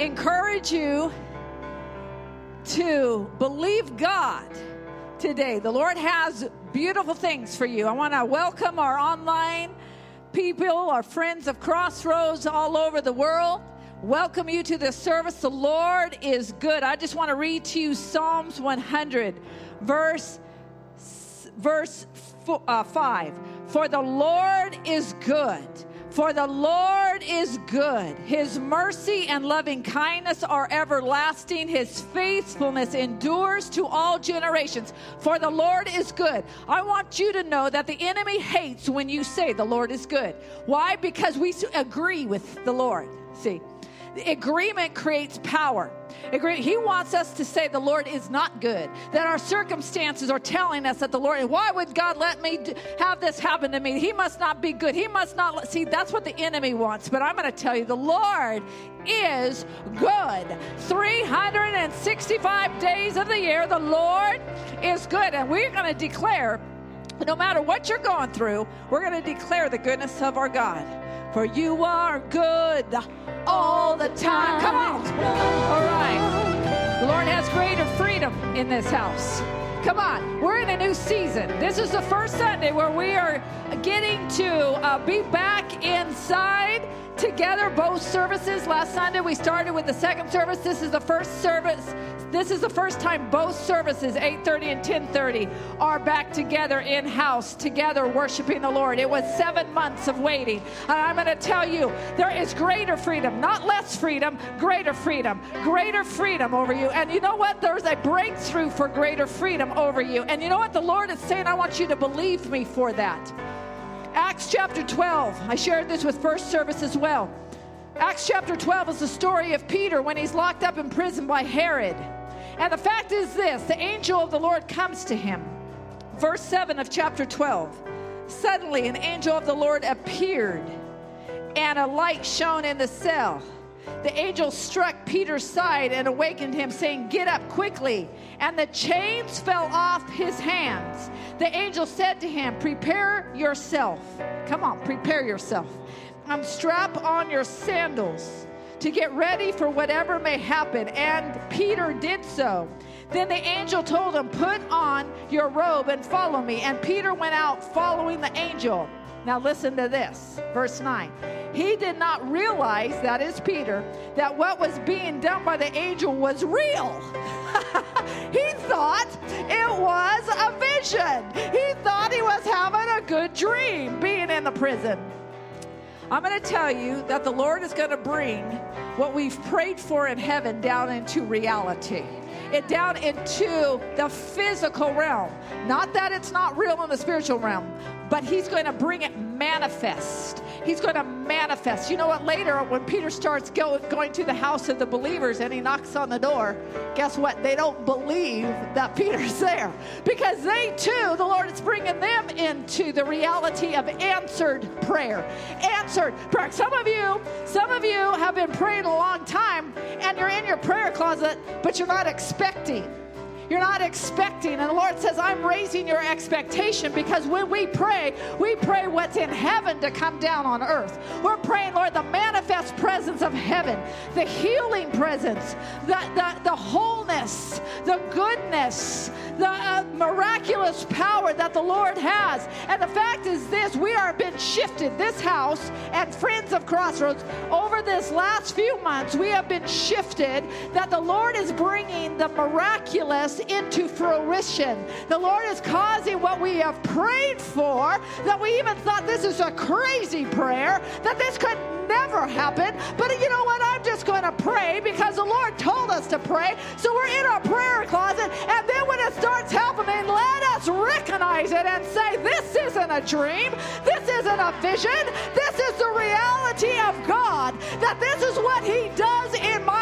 encourage you to believe God today. The Lord has beautiful things for you. I want to welcome our online people, our friends of Crossroads all over the world. Welcome you to this service. The Lord is good. I just want to read to you Psalms 100, verse verse uh, 5. For the Lord is good for the Lord is good. His mercy and loving kindness are everlasting. His faithfulness endures to all generations. For the Lord is good. I want you to know that the enemy hates when you say the Lord is good. Why? Because we agree with the Lord. See, agreement creates power. He wants us to say the Lord is not good, that our circumstances are telling us that the Lord, why would God let me have this happen to me? He must not be good. He must not, see, that's what the enemy wants. But I'm going to tell you, the Lord is good. 365 days of the year, the Lord is good. And we're going to declare, no matter what you're going through, we're going to declare the goodness of our God. For you are good all the time. Come on. All right. The Lord has greater freedom in this house. Come on, we're in a new season. This is the first Sunday where we are getting to uh, be back inside together, both services. Last Sunday we started with the second service. This is the first service this is the first time both services, 8:30 and 10:30, are back together in house, together worshiping the Lord. It was seven months of waiting, and I'm going to tell you, there is greater freedom, not less freedom, greater freedom, greater freedom over you. And you know what? There's a breakthrough for greater freedom over you. And you know what? The Lord is saying, I want you to believe me for that. Acts chapter 12. I shared this with first service as well. Acts chapter 12 is the story of Peter when he's locked up in prison by Herod. And the fact is this the angel of the Lord comes to him. Verse 7 of chapter 12. Suddenly, an angel of the Lord appeared, and a light shone in the cell. The angel struck Peter's side and awakened him, saying, Get up quickly. And the chains fell off his hands. The angel said to him, Prepare yourself. Come on, prepare yourself. Um, strap on your sandals to get ready for whatever may happen. And Peter did so. Then the angel told him, Put on your robe and follow me. And Peter went out following the angel. Now listen to this, verse 9. He did not realize, that is Peter, that what was being done by the angel was real. he thought it was a vision. He thought he was having a good dream being in the prison. I'm going to tell you that the Lord is going to bring what we've prayed for in heaven down into reality. It down into the physical realm. Not that it's not real in the spiritual realm, but He's going to bring it manifest. He's going to manifest. You know what? Later, when Peter starts go, going to the house of the believers and he knocks on the door, guess what? They don't believe that Peter's there because they too, the Lord is bringing them into the reality of answered prayer. Answered prayer. Some of you, some of you have been praying a long time and you're in your prayer closet, but you're not expecting. You're not expecting. And the Lord says, I'm raising your expectation because when we pray, we pray what's in heaven to come down on earth. We're praying, Lord, the manifest presence of heaven, the healing presence, the, the, the wholeness, the goodness, the uh, miraculous power that the Lord has. And the fact is this we are been shifted, this house and friends of Crossroads, over this last few months, we have been shifted that the Lord is bringing the miraculous into fruition. The Lord is causing what we have prayed for, that we even thought this is a crazy prayer, that this could never happen. But you know what? I'm just going to pray because the Lord told us to pray. So we're in our prayer closet. And then when it starts happening, let us recognize it and say, This isn't a dream. This isn't a vision. This is the reality of God. That this is what He does in my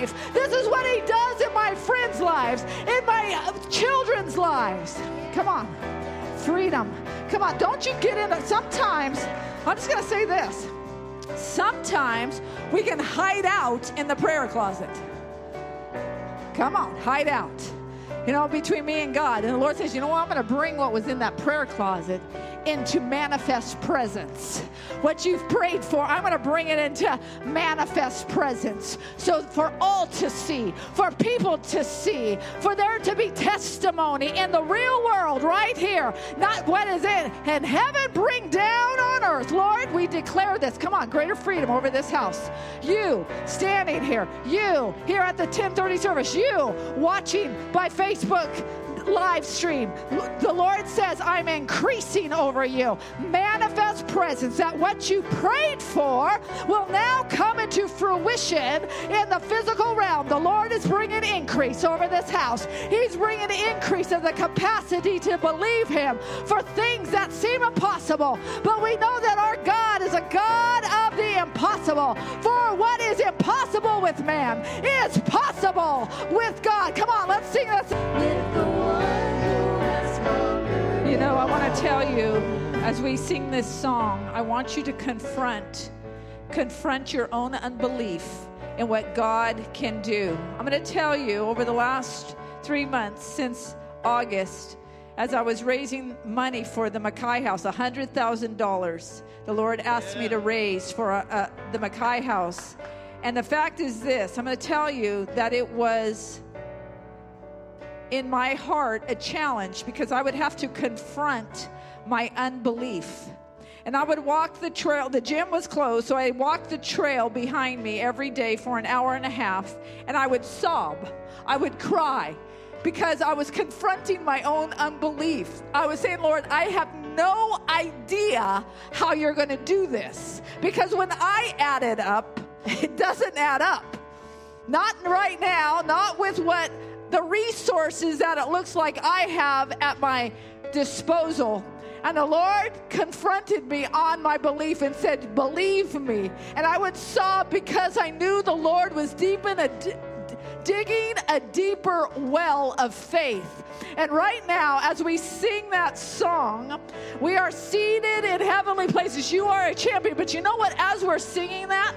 life. This is what He does in my friends' lives, in my uh, children's lives. Come on. Freedom. Come on. Don't you get in. That sometimes, I'm just going to say this. Sometimes we can hide out in the prayer closet. Come on, hide out. You know, between me and God. And the Lord says, You know what? I'm going to bring what was in that prayer closet into manifest presence. What you've prayed for, I'm going to bring it into manifest presence. So for all to see, for people to see, for there to be testimony in the real world right here, not what is in and heaven bring down on earth. Lord, we declare this. Come on, greater freedom over this house. You standing here, you here at the 1030 service, you watching by Facebook live stream. The Lord says, I'm increasing over you. Manifest presence that what you prayed for will now come into fruition in the physical realm. The Lord is bringing increase over this house. He's bringing increase of the capacity to believe Him for things that seem impossible. But we know that our God is a God of the impossible. For what is impossible with man is possible with God. Come on, let's sing this. As we sing this song, I want you to confront confront your own unbelief in what God can do. I'm going to tell you over the last 3 months since August as I was raising money for the Mackay House, $100,000. The Lord asked me to raise for uh, uh, the Mackay House. And the fact is this I'm going to tell you that it was in my heart a challenge because I would have to confront my unbelief. And I would walk the trail. The gym was closed, so I walked the trail behind me every day for an hour and a half, and I would sob. I would cry because I was confronting my own unbelief. I was saying, Lord, I have no idea how you're going to do this. Because when I add it up, it doesn't add up. Not right now, not with what the resources that it looks like I have at my disposal. And the Lord confronted me on my belief and said, Believe me. And I would sob because I knew the Lord was deep in a, digging a deeper well of faith. And right now, as we sing that song, we are seated in heavenly places. You are a champion. But you know what? As we're singing that,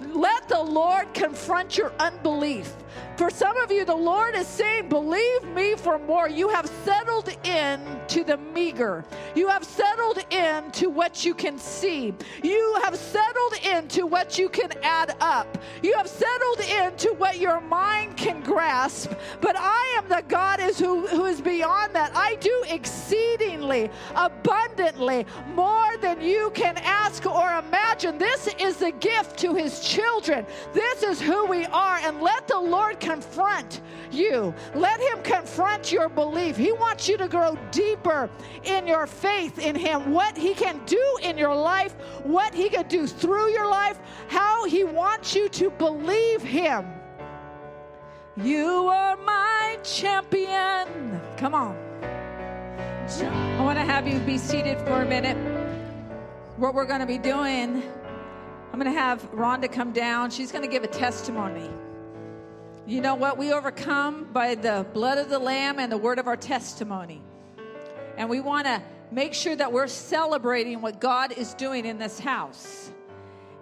let the Lord confront your unbelief. For some of you, the Lord is saying, Believe me for more. You have settled in to the meager. You have settled in to what you can see. You have settled into what you can add up. You have settled into what your mind can grasp. But I am the God is who, who is beyond that. I do exceedingly, abundantly, more than you can ask or imagine. This is the gift to his children. This is who we are. And let the Lord confront you. Let Him confront your belief. He wants you to grow deeper in your faith in Him, what He can do in your life, what He can do through your life, how He wants you to believe Him. You are my champion. Come on. I want to have you be seated for a minute. What we're going to be doing, I'm going to have Rhonda come down. She's going to give a testimony. You know what? We overcome by the blood of the Lamb and the word of our testimony. And we want to make sure that we're celebrating what God is doing in this house.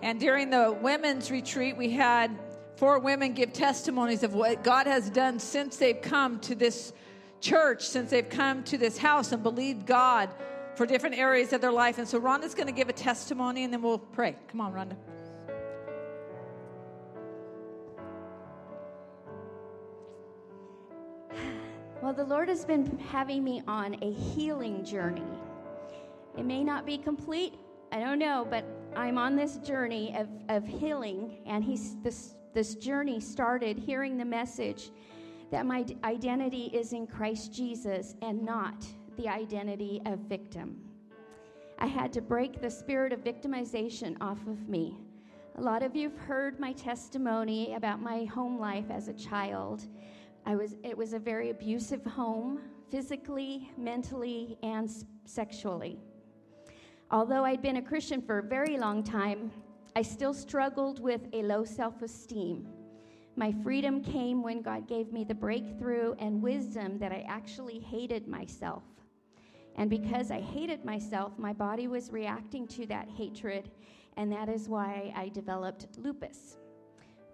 And during the women's retreat, we had four women give testimonies of what God has done since they've come to this church, since they've come to this house and believed God for different areas of their life. And so Rhonda's going to give a testimony and then we'll pray. Come on, Rhonda. Well, the Lord has been having me on a healing journey. It may not be complete, I don't know, but I'm on this journey of, of healing, and he's, this, this journey started hearing the message that my identity is in Christ Jesus and not the identity of victim. I had to break the spirit of victimization off of me. A lot of you have heard my testimony about my home life as a child I was, it was a very abusive home, physically, mentally, and sexually. Although I'd been a Christian for a very long time, I still struggled with a low self esteem. My freedom came when God gave me the breakthrough and wisdom that I actually hated myself. And because I hated myself, my body was reacting to that hatred, and that is why I developed lupus.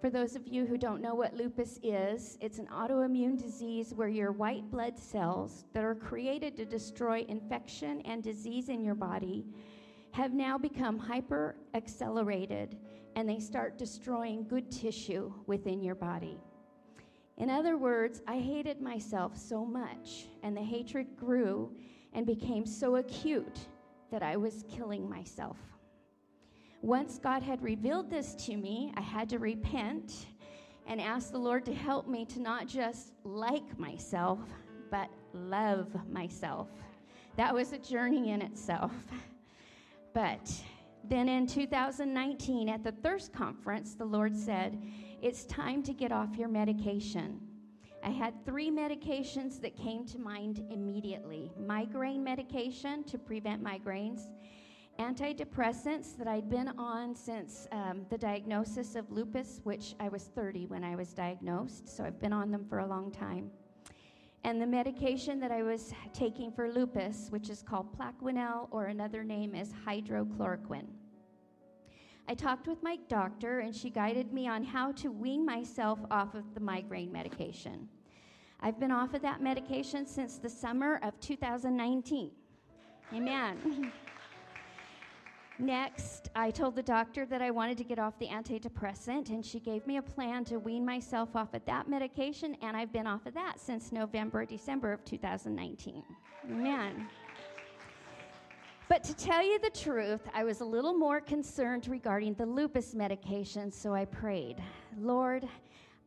For those of you who don't know what lupus is, it's an autoimmune disease where your white blood cells that are created to destroy infection and disease in your body have now become hyper accelerated and they start destroying good tissue within your body. In other words, I hated myself so much, and the hatred grew and became so acute that I was killing myself. Once God had revealed this to me, I had to repent and ask the Lord to help me to not just like myself, but love myself. That was a journey in itself. But then in 2019, at the Thirst Conference, the Lord said, It's time to get off your medication. I had three medications that came to mind immediately migraine medication to prevent migraines, antidepressants that I'd been on since um, the diagnosis of lupus, which I was 30 when I was diagnosed, so I've been on them for a long time. And the medication that I was taking for lupus, which is called Plaquenil, or another name is hydrochloroquine. I talked with my doctor, and she guided me on how to wean myself off of the migraine medication. I've been off of that medication since the summer of 2019. Amen. Next, I told the doctor that I wanted to get off the antidepressant, and she gave me a plan to wean myself off of that medication, and I've been off of that since November, December of 2019. Amen. But to tell you the truth, I was a little more concerned regarding the lupus medication, so I prayed, Lord,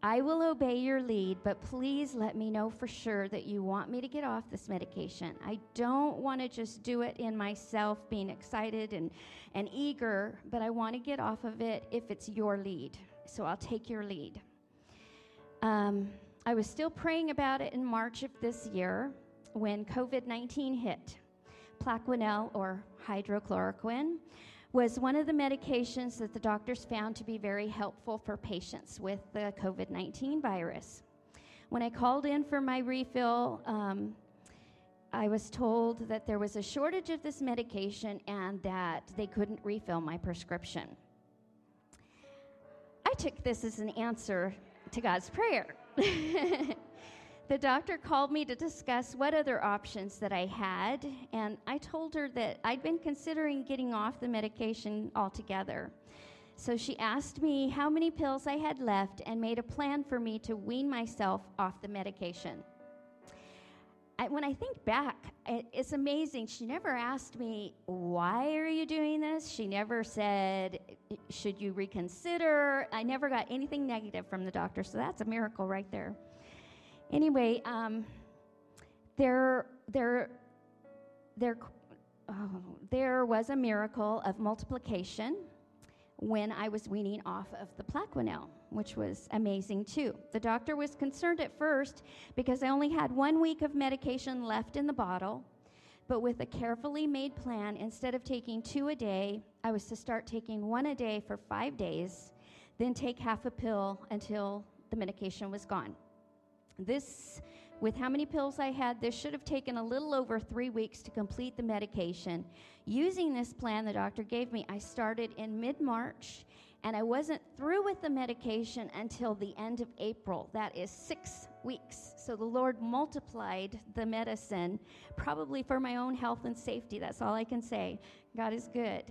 I will obey your lead, but please let me know for sure that you want me to get off this medication. I don't want to just do it in myself, being excited and, and eager, but I want to get off of it if it's your lead. So I'll take your lead. Um, I was still praying about it in March of this year when COVID 19 hit. Plaquenil, or hydrochloroquine, was one of the medications that the doctors found to be very helpful for patients with the COVID 19 virus. When I called in for my refill, um, I was told that there was a shortage of this medication and that they couldn't refill my prescription. I took this as an answer to God's prayer. the doctor called me to discuss what other options that I had, and I told her that I'd been considering getting off the medication altogether. So she asked me how many pills I had left and made a plan for me to wean myself off the medication. I, when I think back, it, it's amazing. She never asked me, Why are you doing this? She never said, Should you reconsider? I never got anything negative from the doctor, so that's a miracle right there. Anyway, um, there, there, there, oh, there was a miracle of multiplication when I was weaning off of the Plaquenil, which was amazing too. The doctor was concerned at first because I only had one week of medication left in the bottle, but with a carefully made plan, instead of taking two a day, I was to start taking one a day for five days, then take half a pill until the medication was gone. This, with how many pills I had, this should have taken a little over three weeks to complete the medication. Using this plan the doctor gave me, I started in mid March and I wasn't through with the medication until the end of April. That is six weeks. So the Lord multiplied the medicine, probably for my own health and safety. That's all I can say. God is good.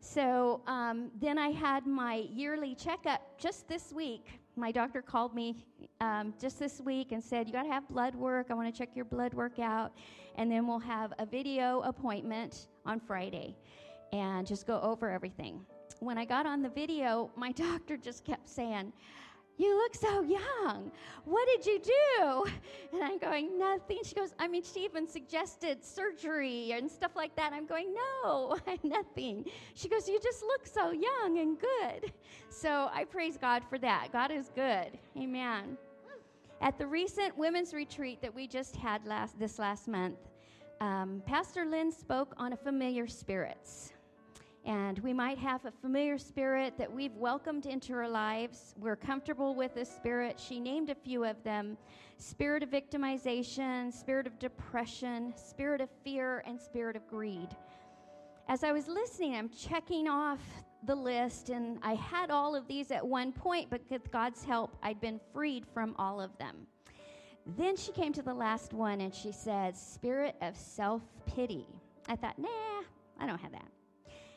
So um, then I had my yearly checkup just this week my doctor called me um, just this week and said, You got to have blood work. I want to check your blood work out. And then we'll have a video appointment on Friday and just go over everything. When I got on the video, my doctor just kept saying, you look so young. What did you do? And I'm going, Nothing. She goes, I mean, she even suggested surgery and stuff like that. I'm going, No, nothing. She goes, You just look so young and good. So I praise God for that. God is good. Amen. At the recent women's retreat that we just had last, this last month, um, Pastor Lynn spoke on a familiar spirits. And we might have a familiar spirit that we've welcomed into our lives. We're comfortable with this spirit. She named a few of them spirit of victimization, spirit of depression, spirit of fear, and spirit of greed. as I was listening, I'm checking off the list, and I had all of these at one point, but with God's help, I'd been freed from all of them. Then she came to the last one and she said, Spirit of self pity. I thought, nah, I don't have that.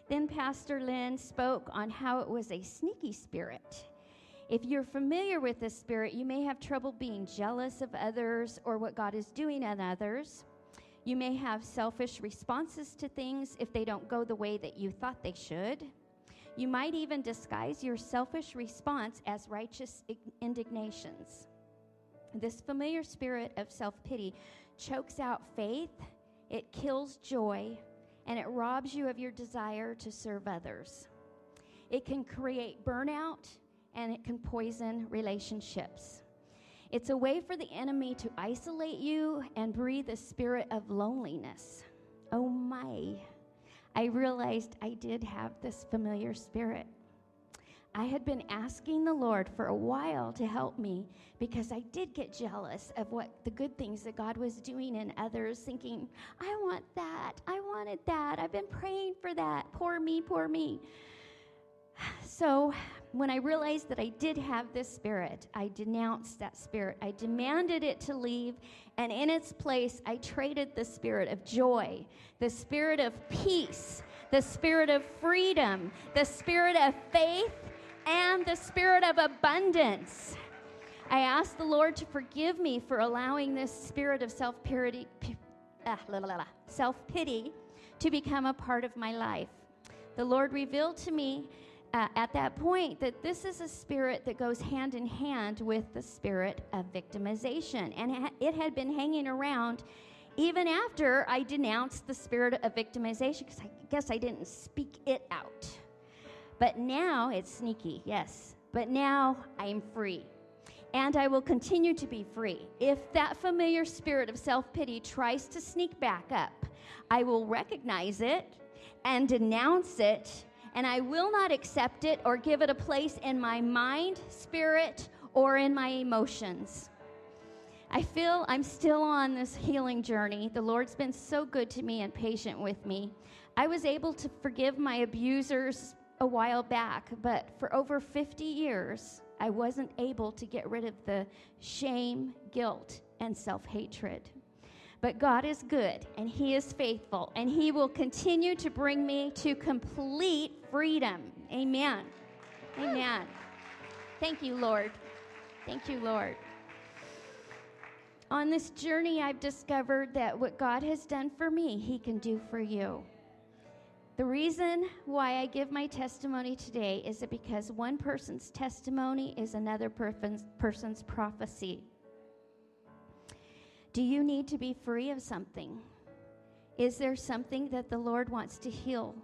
Then Pastor Lynn spoke on how it was a sneaky spirit. If you're familiar with this spirit, you may have trouble being jealous of others or what God is doing in others. You may have selfish responses to things if they don't go the way that you thought they should. You might even disguise your selfish response as righteous indignations. This familiar spirit of self pity chokes out faith, it kills joy, and it robs you of your desire to serve others. It can create burnout and it can poison relationships. It's a way for the enemy to isolate you and breathe a spirit of loneliness. Oh my. I realized I did have this familiar spirit. I had been asking the Lord for a while to help me because I did get jealous of what the good things that God was doing in others, thinking, I want that. I wanted that. I've been praying for that. Poor me, poor me. So, when I realized that I did have this spirit, I denounced that spirit. I demanded it to leave, and in its place, I traded the spirit of joy, the spirit of peace, the spirit of freedom, the spirit of faith, and the spirit of abundance. I asked the Lord to forgive me for allowing this spirit of self purity, ah, self pity, to become a part of my life. The Lord revealed to me uh, at that point that this is a spirit that goes hand in hand with the spirit of victimization. And it had been hanging around even after I denounced the spirit of victimization because I guess I didn't speak it out. But now it's sneaky, yes. But now I am free. And I will continue to be free. If that familiar spirit of self pity tries to sneak back up, I will recognize it and denounce it and I will not accept it or give it a place in my mind, spirit, or in my emotions. I feel I'm still on this healing journey. The Lord's been so good to me and patient with me. I was able to forgive my abusers a while back, but for over 50 years, I wasn't able to get rid of the shame, guilt, and self hatred. But God is good and He is faithful, and He will continue to bring me to complete freedom. Amen. Amen. Thank you, Lord. Thank you, Lord. On this journey, I've discovered that what God has done for me, He can do for you. The reason why I give my testimony today is that because one person's testimony is another person's, person's prophecy. Do you need to be free of something? Is there something that the Lord wants to heal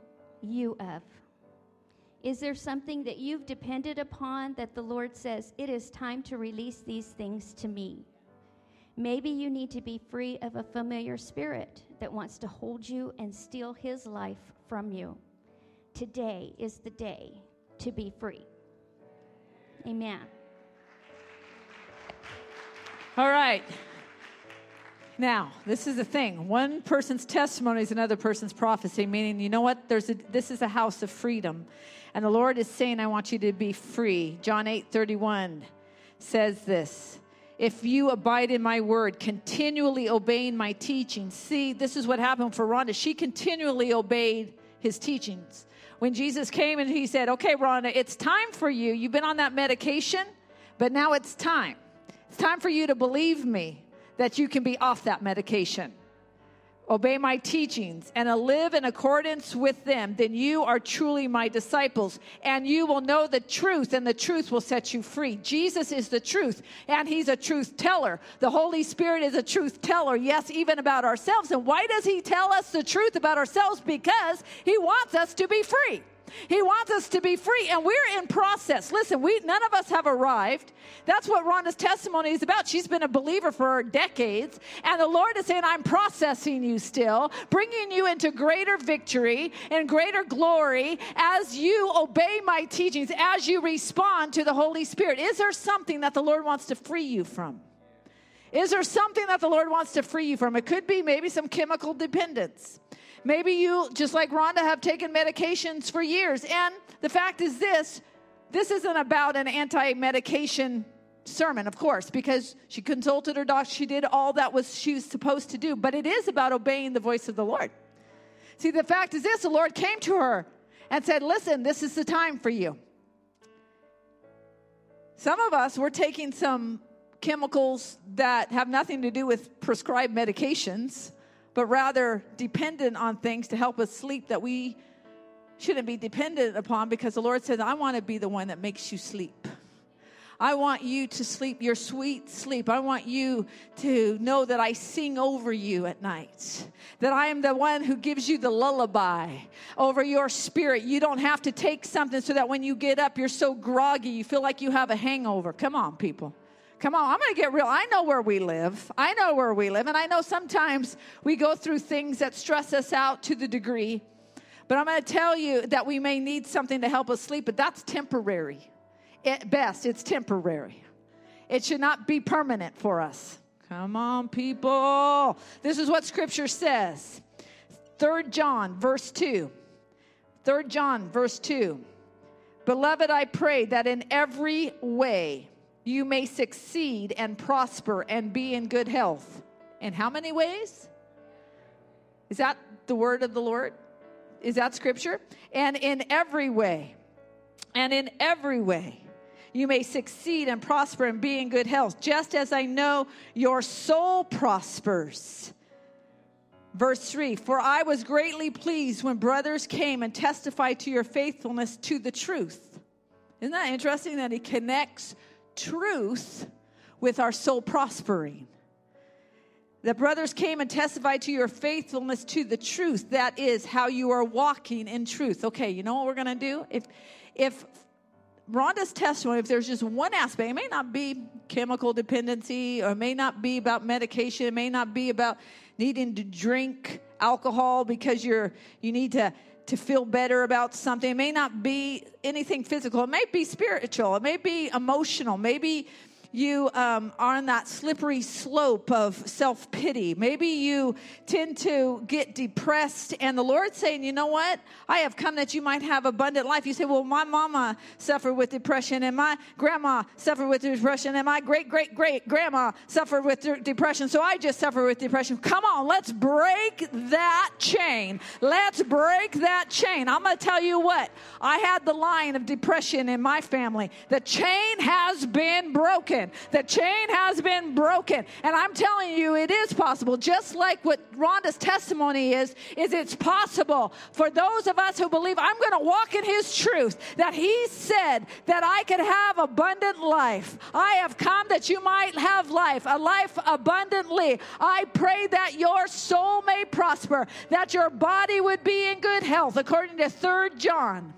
you of? Is there something that you've depended upon that the Lord says, it is time to release these things to me? Maybe you need to be free of a familiar spirit that wants to hold you and steal his life from you. Today is the day to be free. Amen. All right. Now, this is the thing. One person's testimony is another person's prophecy, meaning, you know what? There's a, this is a house of freedom. And the Lord is saying, I want you to be free. John 8 31 says this. If you abide in my word, continually obeying my teaching. See, this is what happened for Rhonda. She continually obeyed his teachings. When Jesus came and he said, Okay, Rhonda, it's time for you. You've been on that medication, but now it's time. It's time for you to believe me that you can be off that medication. Obey my teachings and live in accordance with them, then you are truly my disciples, and you will know the truth, and the truth will set you free. Jesus is the truth, and He's a truth teller. The Holy Spirit is a truth teller, yes, even about ourselves. And why does He tell us the truth about ourselves? Because He wants us to be free. He wants us to be free, and we're in process. Listen, we none of us have arrived. That's what Rhonda's testimony is about. She's been a believer for decades, and the Lord is saying, "I'm processing you still, bringing you into greater victory and greater glory as you obey my teachings, as you respond to the Holy Spirit." Is there something that the Lord wants to free you from? Is there something that the Lord wants to free you from? It could be maybe some chemical dependence. Maybe you, just like Rhonda, have taken medications for years. And the fact is this this isn't about an anti medication sermon, of course, because she consulted her doctor. She did all that was she was supposed to do. But it is about obeying the voice of the Lord. See, the fact is this the Lord came to her and said, Listen, this is the time for you. Some of us, we're taking some chemicals that have nothing to do with prescribed medications, but rather dependent on things to help us sleep that we shouldn't be dependent upon because the Lord says, I want to be the one that makes you sleep. I want you to sleep your sweet sleep. I want you to know that I sing over you at night, that I am the one who gives you the lullaby over your spirit. You don't have to take something so that when you get up, you're so groggy, you feel like you have a hangover. Come on, people. Come on, I'm going to get real. I know where we live. I know where we live. And I know sometimes we go through things that stress us out to the degree. But I'm going to tell you that we may need something to help us sleep, but that's temporary. At best, it's temporary. It should not be permanent for us. Come on, people. This is what scripture says. 3 John, verse 2. 3 John, verse 2. Beloved, I pray that in every way, you may succeed and prosper and be in good health. In how many ways? Is that the word of the Lord? Is that scripture? And in every way, and in every way, you may succeed and prosper and be in good health, just as I know your soul prospers. Verse 3 For I was greatly pleased when brothers came and testified to your faithfulness to the truth. Isn't that interesting that he connects truth with our soul prospering. The brothers came and testified to your faithfulness to the truth. That is how you are walking in truth. Okay, you know what we're going to do? If if Rhonda's testimony, if there's just one aspect, it may not be chemical dependency, or it may not be about medication, it may not be about needing to drink alcohol because you're you need to to feel better about something. It may not be anything physical, it may be spiritual, it may be emotional, maybe you um, are on that slippery slope of self pity. Maybe you tend to get depressed, and the Lord's saying, You know what? I have come that you might have abundant life. You say, Well, my mama suffered with depression, and my grandma suffered with depression, and my great great great grandma suffered with depression, so I just suffer with depression. Come on, let's break that chain. Let's break that chain. I'm going to tell you what, I had the line of depression in my family. The chain has been broken broken. The chain has been broken. And I'm telling you, it is possible. Just like what Rhonda's testimony is, is it's possible for those of us who believe I'm going to walk in his truth, that he said that I could have abundant life. I have come that you might have life, a life abundantly. I pray that your soul may prosper, that your body would be in good health, according to 3 John.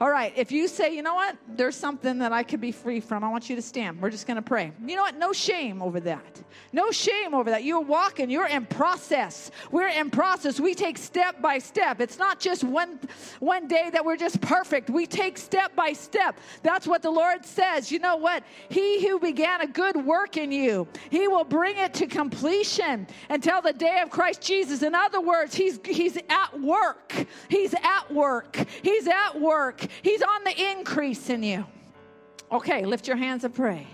All right, if you say, you know what, there's something that I could be free from, I want you to stand. We're just going to pray. You know what? No shame over that. No shame over that. You're walking, you're in process. We're in process. We take step by step. It's not just one one day that we're just perfect. We take step by step. That's what the Lord says. You know what? He who began a good work in you, he will bring it to completion until the day of Christ Jesus. In other words, he's he's at work. He's at work. He's at work. He's on the increase in you. Okay, lift your hands and pray.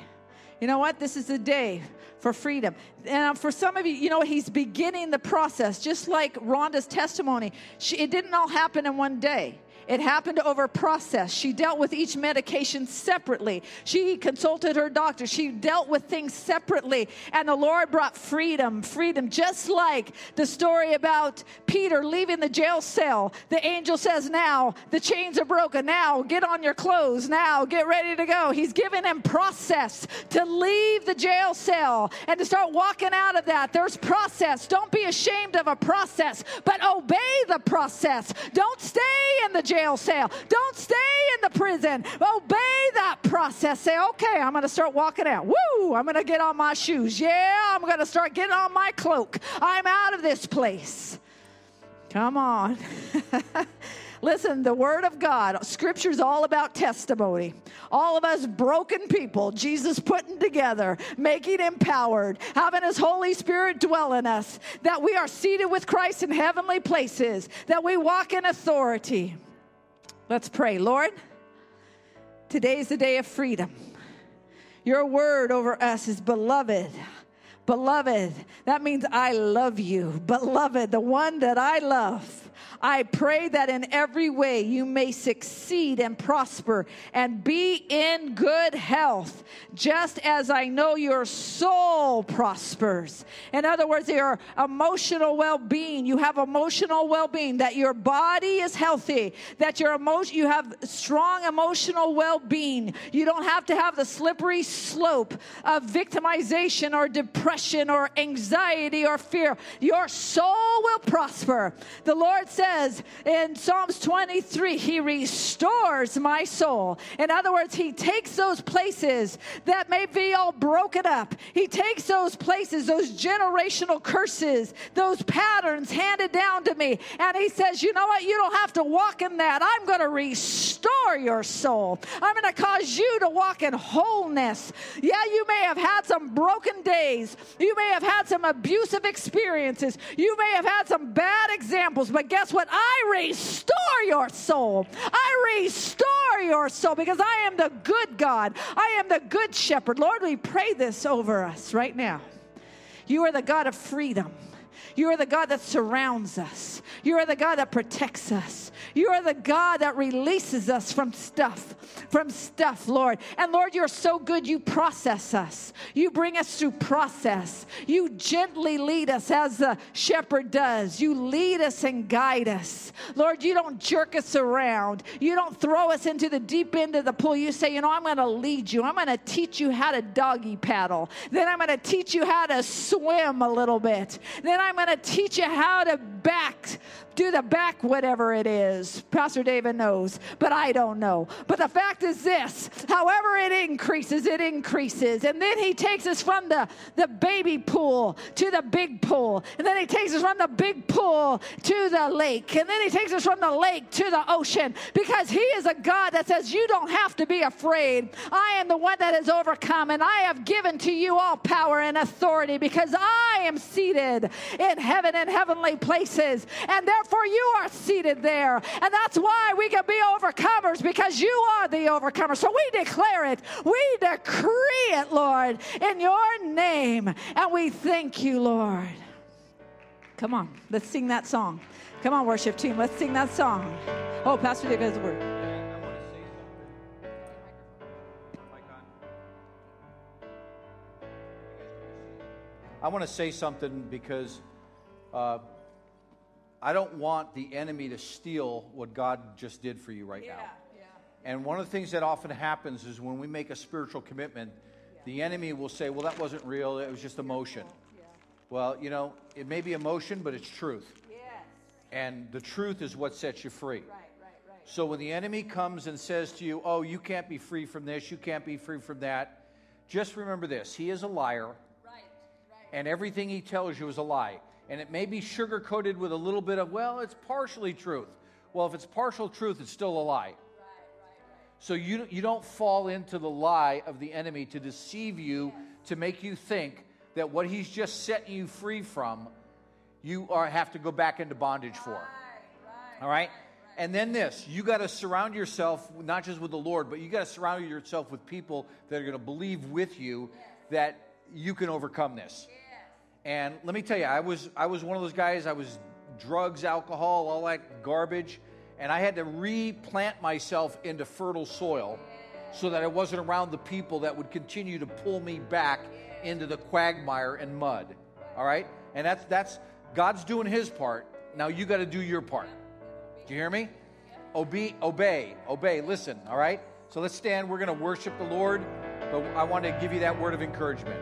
You know what? This is the day for freedom. And for some of you, you know, he's beginning the process, just like Rhonda's testimony. She, it didn't all happen in one day. It happened over process. She dealt with each medication separately. She consulted her doctor. She dealt with things separately. And the Lord brought freedom, freedom, just like the story about Peter leaving the jail cell. The angel says, Now the chains are broken. Now get on your clothes. Now get ready to go. He's given him process to leave the jail cell and to start walking out of that. There's process. Don't be ashamed of a process, but obey the process. Don't stay in the jail cell. Don't stay in the prison. Obey that process. Say, okay, I'm going to start walking out. Woo! I'm going to get on my shoes. Yeah, I'm going to start getting on my cloak. I'm out of this place. Come on. Listen, the Word of God, Scripture's all about testimony. All of us broken people, Jesus putting together, making empowered, having His Holy Spirit dwell in us, that we are seated with Christ in heavenly places, that we walk in authority. Let's pray. Lord, today's the day of freedom. Your word over us is beloved. Beloved, that means I love you. Beloved, the one that I love. I pray that in every way you may succeed and prosper and be in good health, just as I know your soul prospers. In other words, your emotional well being, you have emotional well being, that your body is healthy, that your emotion, you have strong emotional well being. You don't have to have the slippery slope of victimization or depression or anxiety or fear. Your soul will prosper. The Lord says, says in Psalms 23, He restores my soul. In other words, He takes those places that may be all broken up. He takes those places, those generational curses, those patterns handed down to me, and He says, You know what? You don't have to walk in that. I'm going to restore your soul. I'm going to cause you to walk in wholeness. Yeah, you may have had some broken days. You may have had some abusive experiences. You may have had some bad examples, but guess what? What? I restore your soul. I restore your soul because I am the good God. I am the good shepherd. Lord, we pray this over us right now. You are the God of freedom. You are the God that surrounds us. You are the God that protects us. You are the God that releases us from stuff, from stuff, Lord. And Lord, you're so good. You process us. You bring us through process. You gently lead us as the shepherd does. You lead us and guide us. Lord, you don't jerk us around. You don't throw us into the deep end of the pool. You say, you know, I'm going to lead you. I'm going to teach you how to doggy paddle. Then I'm going to teach you how to swim a little bit. Then I'm going to teach you how to back do the back whatever it is. Pastor David knows, but I don't know. But the fact is this however it increases, it increases. And then he takes us from the, the baby pool to the big pool. And then he takes us from the big pool to the lake. And then he takes us from the lake to the ocean because he is a God that says, You don't have to be afraid. I am the one that has overcome, and I have given to you all power and authority because I am seated in heaven and heavenly places. And therefore, you are seated there. And that's why we can be overcomers because you are the overcomer. So we declare it, we decree it, Lord, in your name. And we thank you, Lord. Come on, let's sing that song. Come on, worship team, let's sing that song. Oh, Pastor David has a word. I want to say something because uh, I don't want the enemy to steal what God just did for you right yeah, now. Yeah. And one of the things that often happens is when we make a spiritual commitment, yeah. the enemy will say, Well, that wasn't real, it was just emotion. Well, you know, it may be emotion, but it's truth. Yes. And the truth is what sets you free. Right, right, right. So when the enemy comes and says to you, Oh, you can't be free from this, you can't be free from that, just remember this He is a liar. And everything he tells you is a lie and it may be sugar coated with a little bit of, well, it's partially truth. Well, if it's partial truth, it's still a lie. So you, you don't fall into the lie of the enemy to deceive you, to make you think that what he's just setting you free from, you are, have to go back into bondage for. All right? And then this, you got to surround yourself not just with the Lord, but you got to surround yourself with people that are going to believe with you that you can overcome this. And let me tell you, I was I was one of those guys. I was drugs, alcohol, all that garbage, and I had to replant myself into fertile soil so that I wasn't around the people that would continue to pull me back into the quagmire and mud. All right? And that's that's God's doing his part. Now you got to do your part. Do you hear me? Obey, obey, obey. Listen, all right? So let's stand. We're going to worship the Lord, but I want to give you that word of encouragement.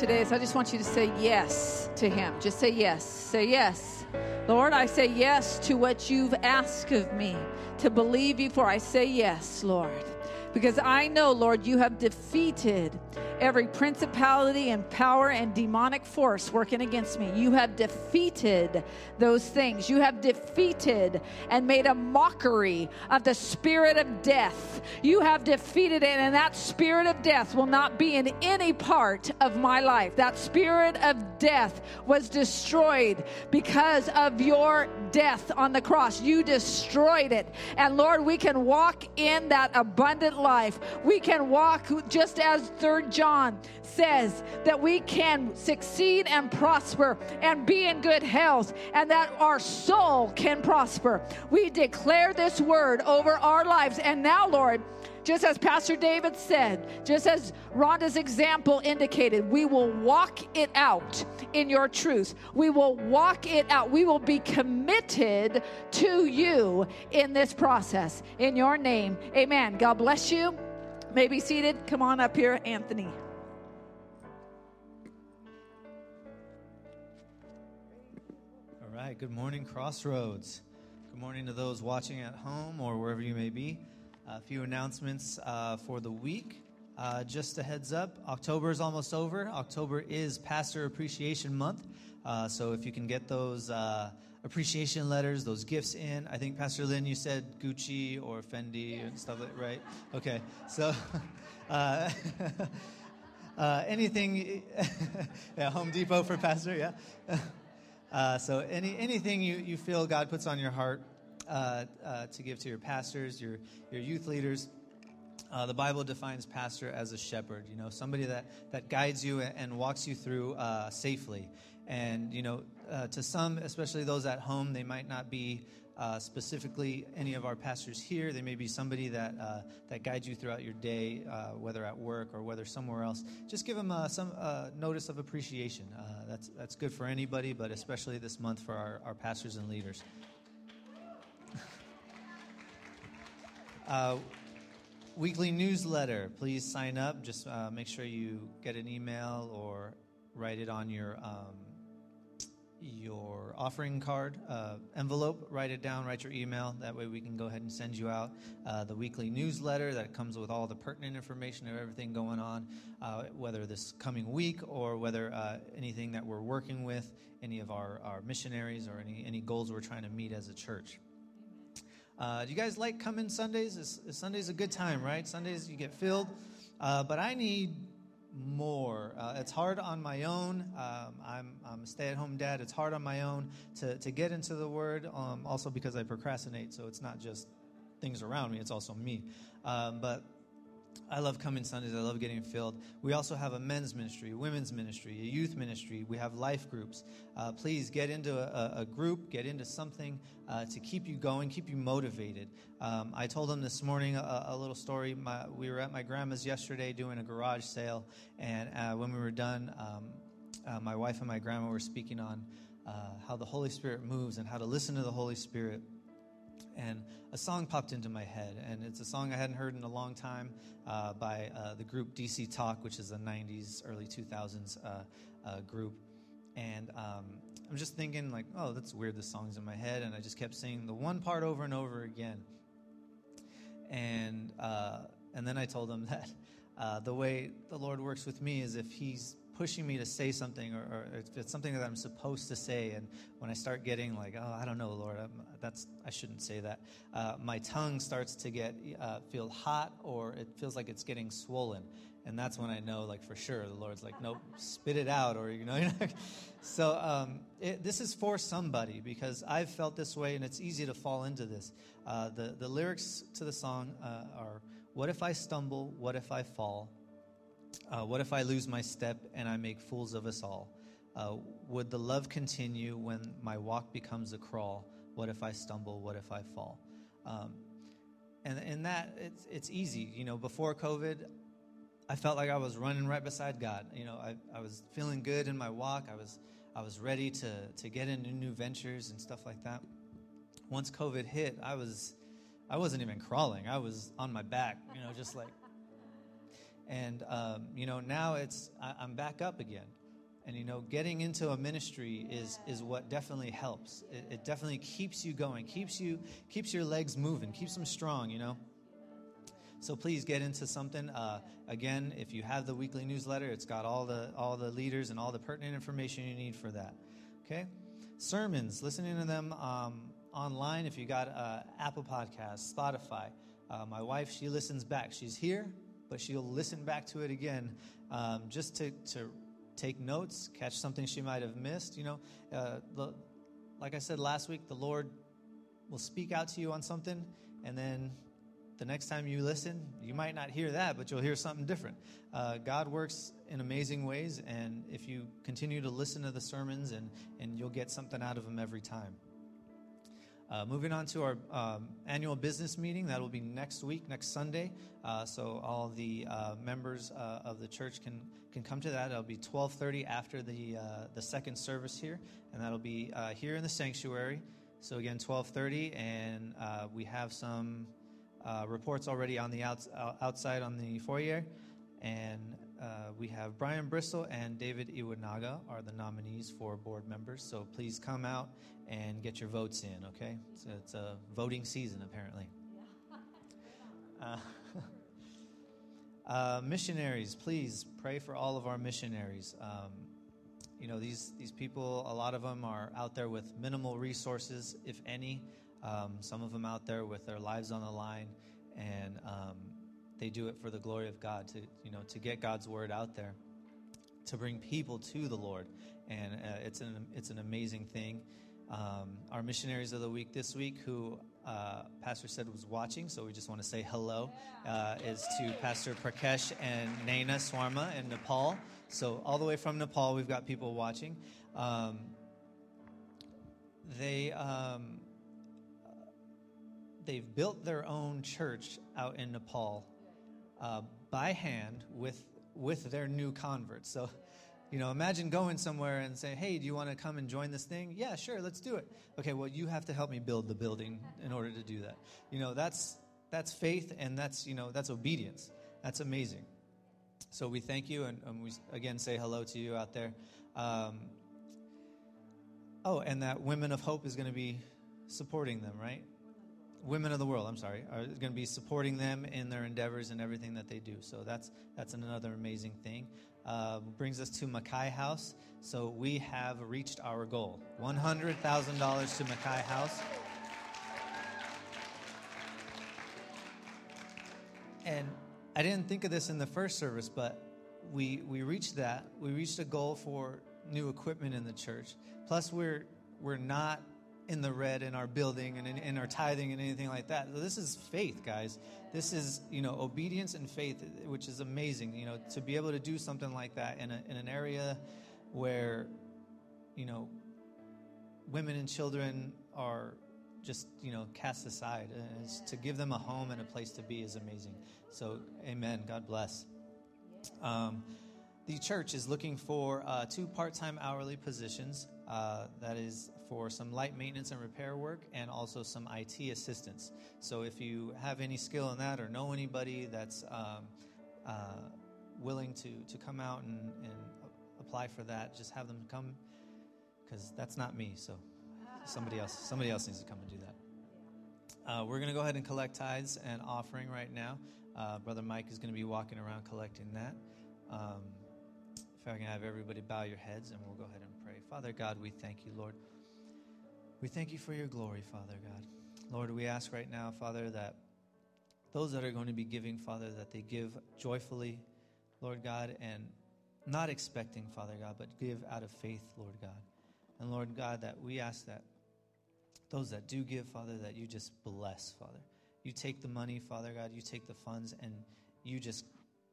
Today is I just want you to say yes to him. Just say yes. Say yes. Lord, I say yes to what you've asked of me to believe you for. I say yes, Lord. Because I know, Lord, you have defeated every principality and power and demonic force working against me. You have defeated those things. You have defeated and made a mockery of the spirit of death. You have defeated it, and that spirit of death will not be in any part of my life. That spirit of death was destroyed because of your death on the cross. You destroyed it. And Lord, we can walk in that abundant life. We can walk just as Third John says that we can succeed and prosper and be in good health and that our soul can prosper. We declare this word over our lives. And now, Lord, just as Pastor David said, just as Rhonda's example indicated, we will walk it out in your truth. We will walk it out. We will be committed to you in this process. In your name, amen. God bless you. May be seated. Come on up here, Anthony. All right, good morning, Crossroads. Good morning to those watching at home or wherever you may be. A few announcements uh, for the week. Uh, just a heads up October is almost over. October is Pastor Appreciation Month. Uh, so if you can get those uh, appreciation letters, those gifts in. I think Pastor Lynn, you said Gucci or Fendi and stuff like right. Okay, so uh, uh, anything, yeah, Home Depot for Pastor, yeah. Uh, so any anything you, you feel God puts on your heart uh, uh, to give to your pastors, your your youth leaders. Uh, the Bible defines pastor as a shepherd, you know, somebody that, that guides you and, walks you through uh, safely. And, you know, uh, to some, especially those at home, they might not be uh, specifically any of our pastors here. They may be somebody that, uh, that guides you throughout your day, uh, whether at work or whether somewhere else. Just give them some notice of appreciation. that's, that's good for anybody, but especially this month for our, our pastors and leaders. weekly newsletter. Please sign up. Just uh, make sure you get an email or write it on your um, your offering card uh, envelope. Write it down. Write your email. That way we can go ahead and send you out uh, the weekly newsletter that comes with all the pertinent information of everything going on, uh, whether this coming week or whether uh, anything that we're working with, any of our, our missionaries or any any goals we're trying to meet as a church. Uh, do you guys like coming Sundays? Is, is Sunday's a good time, right? Sundays you get filled. Uh, but I need more. Uh, it's hard on my own. Um, I'm, I'm, a stay at home dad. It's hard on my own to, to get into the Word, um, also because I procrastinate. So it's not just things around me, it's also me. Um, but I love coming Sundays. I love getting filled. We also have a men's ministry, a women's ministry, a youth ministry. We have life groups. Uh, please get into a, a, group, get into something uh, to keep you going, keep you motivated. Um, I told them this morning a, a little story. My, we were at my grandma's yesterday doing a garage sale, and uh, when we were done, um, uh, my wife and my grandma were speaking on uh, how the Holy Spirit moves and how to listen to the Holy Spirit and a song popped into my head, and it's a song I hadn't heard in a long time uh, by uh, the group DC Talk, which is a 90s, early 2000s uh, uh, group. And um, I'm just thinking, like, oh, that's weird, this song's in my head, and I just kept singing the one part over and over again. And, uh, and then I told them that uh, the way the Lord works with me is if He's pushing me to say something or, or, if it's something that I'm supposed to say. And when I start getting like, oh, I don't know, Lord, I'm, that's I shouldn't say that. Uh, my tongue starts to get uh, feel hot or it feels like it's getting swollen. And that's when I know, like for sure, the Lord's like, nope, spit it out, or you know. so um, it, this is for somebody because I've felt this way, and it's easy to fall into this. Uh, the the lyrics to the song uh, are, "What if I stumble? What if I fall? Uh, what if I lose my step and I make fools of us all? Uh, would the love continue when my walk becomes a crawl? What if I stumble? What if I fall? Um, and in that, it's, it's easy. You know, before COVID, I felt like I was running right beside God. You know, I, I was feeling good in my walk. I was, I was ready to, to get into new ventures and stuff like that. Once COVID hit, I was, I wasn't even crawling. I was on my back, you know, just like and, um, you know, now it's, I, I'm back up again. And, you know, getting into a ministry is, is what definitely helps. It, it definitely keeps you going, keeps you, keeps your legs moving, keeps them strong, you know. So please get into something. Uh, again, if you have the weekly newsletter, it's got all the all the leaders and all the pertinent information you need for that. Okay, sermons, listening to them um, online. If you got uh, Apple Podcasts, Spotify. Uh, my wife, she listens back. She's here, but she'll listen back to it again um, just to, to take notes, catch something she might have missed. You know, uh, the, like I said last week, the Lord will speak out to you on something, and then the next time you listen, you might not hear that, but you'll hear something different. Uh, God works in amazing ways, and if you continue to listen to the sermons, and, and you'll get something out of them every time. Uh, moving on to our um, annual business meeting, that will be next week, next Sunday. Uh, so all the uh, members uh, of the church can can come to that. It'll be 12:30 after the uh, the second service here, and that'll be uh, here in the sanctuary. So again, 12:30, and we have some reports already on the outs- outside on the foyer, and uh, we have Brian Bristol and David Iwanaga are the nominees for board members. So please come out and get your votes in, okay? So it's a voting season, apparently. Uh, uh, missionaries, please pray for all of our missionaries. Um, you know, these, these people, a lot of them are out there with minimal resources, if any. Um, some of them out there with their lives on the line, and um, they do it for the glory of God, to, you know, to get God's word out there, to bring people to the Lord. And uh, it's, an, it's an amazing thing. Um, our missionaries of the week this week, who uh, Pastor said was watching, so we just want to say hello, uh, is to Pastor Prakesh and Naina Swarma in Nepal. So, all the way from Nepal, we've got people watching. Um, they, um, they've built their own church out in Nepal uh, by hand with, with their new converts. So, you know, imagine going somewhere and saying, hey, do you want to come and join this thing? Yeah, sure, let's do it. Okay, well, you have to help me build the building in order to do that. You know, that's, that's faith and that's, you know, that's obedience. That's amazing. So we thank you and, and we again say hello to you out there. Um, oh, and that Women of Hope is going to be supporting them, right? Women of the World, I'm sorry, are going to be supporting them in their endeavors and everything that they do. So that's that's another amazing thing. Uh, brings us to Mackay House. So we have reached our goal: one hundred thousand dollars to Mackay House. And I didn't think of this in the first service, but we we reached that. We reached a goal for new equipment in the church. Plus, we're we're not in the red in our building and in, in, our tithing and anything like that. So this is faith, guys. This is you know obedience and faith, which is amazing. You know to be able to do something like that in a, in an area where you know women and children are just you know cast aside and to give them a home and a place to be is amazing so amen god bless um, the church is looking for uh, two part-time hourly positions uh, that is for some light maintenance and repair work and also some it assistance so if you have any skill in that or know anybody that's um, uh, willing to, to come out and, and apply for that just have them come because that's not me so Somebody else, somebody else needs to come and do that. Uh, we're going to go ahead and collect tithes and offering right now. Uh, Brother Mike is going to be walking around collecting that. Um, if I can have everybody bow your heads and we'll go ahead and. Father God, we thank you, Lord. We thank you for your glory, Father God. Lord, we ask right now, Father, that those that are going to be giving, Father, that they give joyfully, Lord God, and not expecting, Father God, but give out of faith, Lord God. And Lord God, that we ask that those that do give, Father, that you just bless, Father. You take the money, Father God, you take the funds, and you just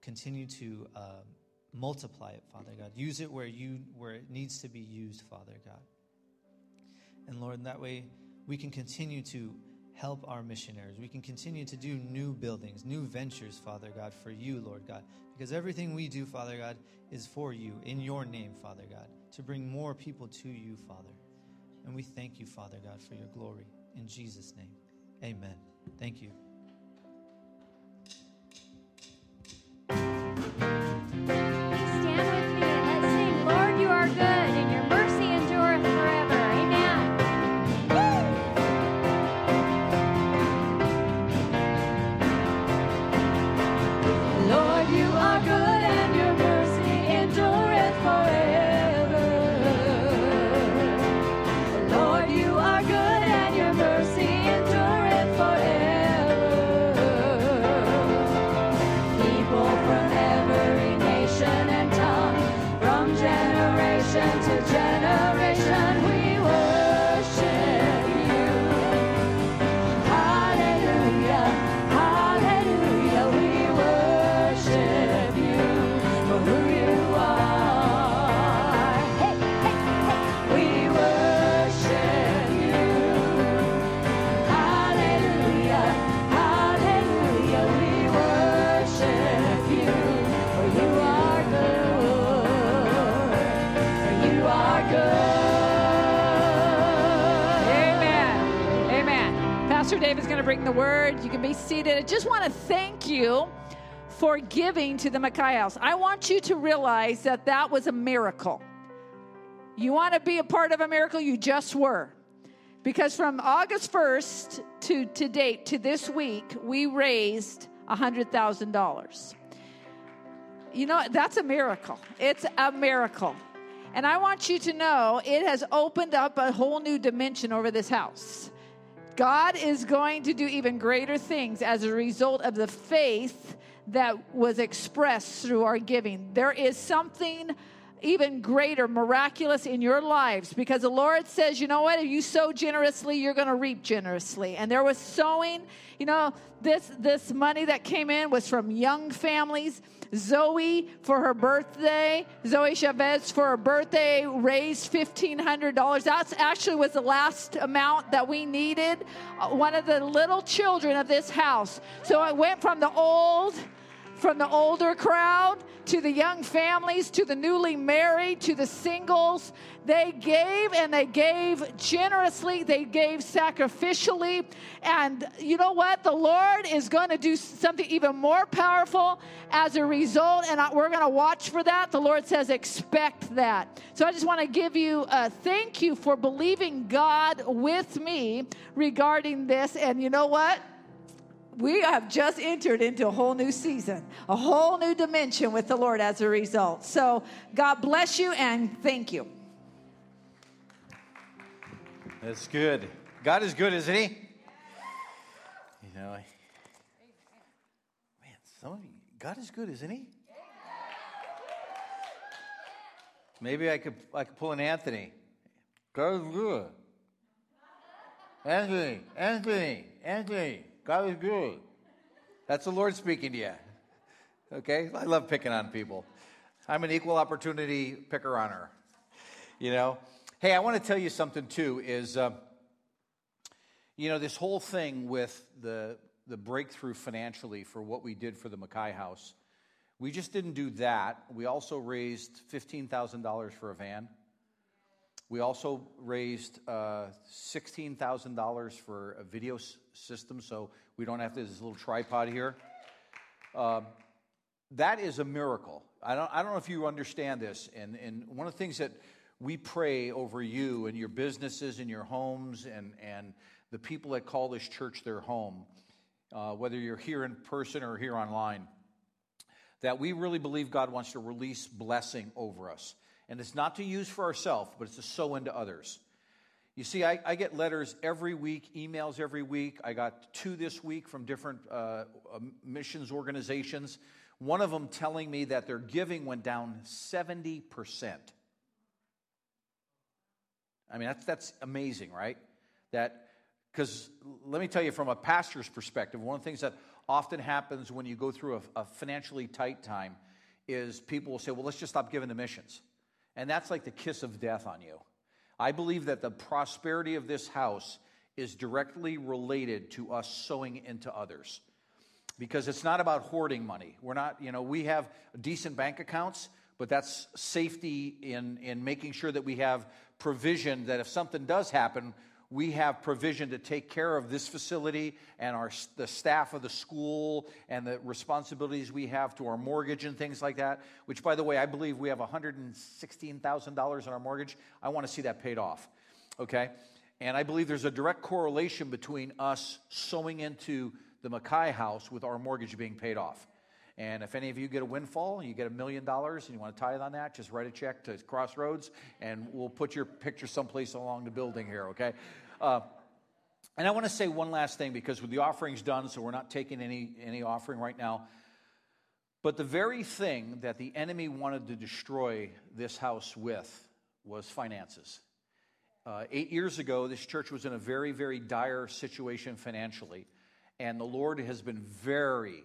continue to uh, multiply it, Father God. Use it where you where it needs to be used, Father God. And Lord, that way we can continue to help our missionaries. We can continue to do new buildings, new ventures, Father God, for you, Lord God. Because everything we do, Father God, is for you, in your name, Father God, to bring more people to you, Father. And we thank you, Father God, for your glory. In Jesus' name, amen. Thank you. Want to thank you for giving to the Mackay House. I want you to realize that that was a miracle. You want to be a part of a miracle? You just were. Because from August 1st to, to date, to this week, we raised $100,000. You know, that's a miracle. It's a miracle. And I want you to know it has opened up a whole new dimension over this house. God is going to do even greater things as a result of the faith that was expressed through our giving. There is something even greater, miraculous in your lives because the Lord says, you know what? If you sow generously, you're going to reap generously. And there was sowing, you know, this, this money that came in was from young families. Zoe for her birthday, Zoe Chavez for her birthday raised $1,500. That actually was the last amount that we needed. Uh, one of the little children of this house. So it went from the old from the older crowd to the young families to the newly married to the singles. They gave and they gave generously, they gave sacrificially. And you know what? The Lord is going to do something even more powerful as a result, and we're going to watch for that. The Lord says, expect that. So I just want to give you a thank you for believing God with me regarding this. And you know what? We have just entered into a whole new season, a whole new dimension with the Lord as a result. So, God bless you and thank you. That's good. God is good, isn't He? You know, man, some of you, God is good, isn't He? Maybe I could I could pull an Anthony. God is good. Anthony, Anthony, Anthony. God is good. That's the Lord speaking to you. Okay? I love picking on people. I'm an equal opportunity picker on her. You know? Hey, I want to tell you something too is, uh, you know, this whole thing with the, the breakthrough financially for what we did for the Mackay House, we just didn't do that. We also raised $15,000 for a van. We also raised uh, $16,000 for a video system, so we don't have to, this little tripod here. Uh, that is a miracle. I don't, I don't know if you understand this. And, and one of the things that we pray over you and your businesses and your homes and, and the people that call this church their home, uh, whether you're here in person or here online, that we really believe God wants to release blessing over us. And it's not to use for ourselves, but it's to sow into others. You see, I, I, get letters every week, emails every week. I got two this week from different uh, uh, missions organizations. One of them telling me that their giving went down 70%. I mean, that's, that's amazing, right? That, because let me tell you from a pastor's perspective, one of the things that often happens when you go through a, a financially tight time is people will say, well, let's just stop giving to missions. And that's like the kiss of death on you. I believe that the prosperity of this house is directly related to us sowing into others. Because it's not about hoarding money. We're not, you know, we have decent bank accounts, but that's safety in, in making sure that we have provision that if something does happen, we have provision to take care of this facility and our, the staff of the school and the responsibilities we have to our mortgage and things like that. Which, by the way, I believe we have $116,000 in our mortgage. I want to see that paid off. Okay? And I believe there's a direct correlation between us sowing into the Mackay house with our mortgage being paid off. And if any of you get a windfall, you get a million dollars and you want to tithe on that, just write a check to Crossroads and we'll put your picture someplace along the building here, okay? Uh, and I want to say one last thing because with the offerings done, so we're not taking any, any offering right now. But the very thing that the enemy wanted to destroy this house with was finances. Uh, eight years ago, this church was in a very, very dire situation financially. And the Lord has been very,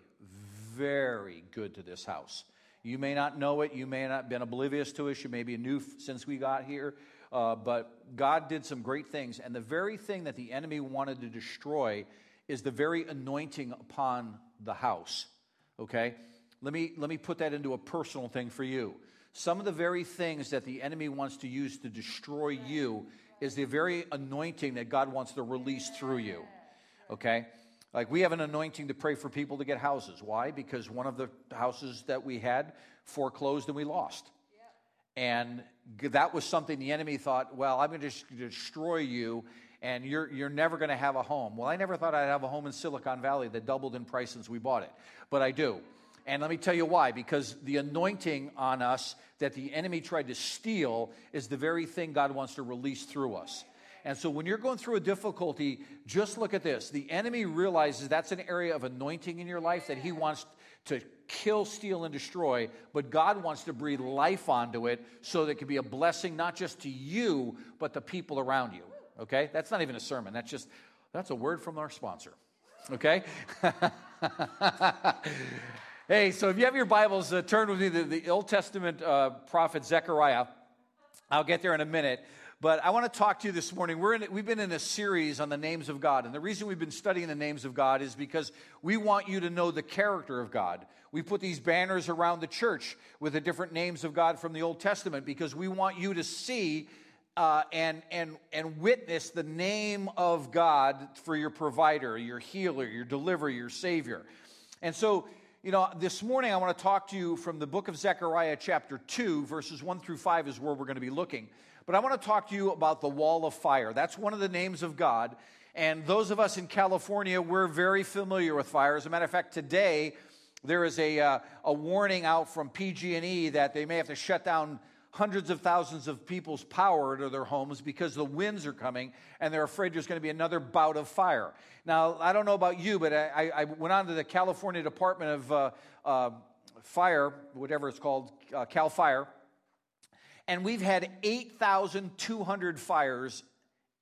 very good to this house. You may not know it. You may not have been oblivious to us. You may be new since we got here. Uh, but God did some great things. And the very thing that the enemy wanted to destroy is the very anointing upon the house. Okay? Let me, let me put that into a personal thing for you. Some of the very things that the enemy wants to use to destroy you is the very anointing that God wants to release through you. Okay? Like we have an anointing to pray for people to get houses. Why? Because one of the houses that we had foreclosed and we lost. And that was something the enemy thought, well, I'm going to destroy you and you're, you're never going to have a home. Well, I never thought I'd have a home in Silicon Valley that doubled in price since we bought it, but I do. And let me tell you why. Because the anointing on us that the enemy tried to steal is the very thing God wants to release through us. And so when you're going through a difficulty, just look at this. The enemy realizes that's an area of anointing in your life that he wants to kill, steal, and destroy, but God wants to breathe life onto it so that it can be a blessing not just to you, but the people around you. Okay? That's not even a sermon. That's just that's a word from our sponsor. Okay? hey, so if you have your Bibles, uh, turn with me to the Old Testament uh, prophet Zechariah. I'll get there in a minute. But I want to talk to you this morning. We're in, we've been in a series on the names of God. And the reason we've been studying the names of God is because we want you to know the character of God. We put these banners around the church with the different names of God from the Old Testament because we want you to see uh, and, and, and witness the name of God for your provider, your healer, your deliverer, your savior. And so, you know, this morning I want to talk to you from the book of Zechariah, chapter 2, verses 1 through 5 is where we're going to be looking. But I want to talk to you about the wall of fire. That's one of the names of God. And those of us in California, we're very familiar with fire. As a matter of fact, today there is a, uh, a warning out from PG&E that they may have to shut down hundreds of thousands of people's power to their homes because the winds are coming and they're afraid there's going to be another bout of fire. Now, I don't know about you, but I, I went on to the California Department of uh, uh, Fire, whatever it's called, uh, CAL FIRE, and we've had 8,200 fires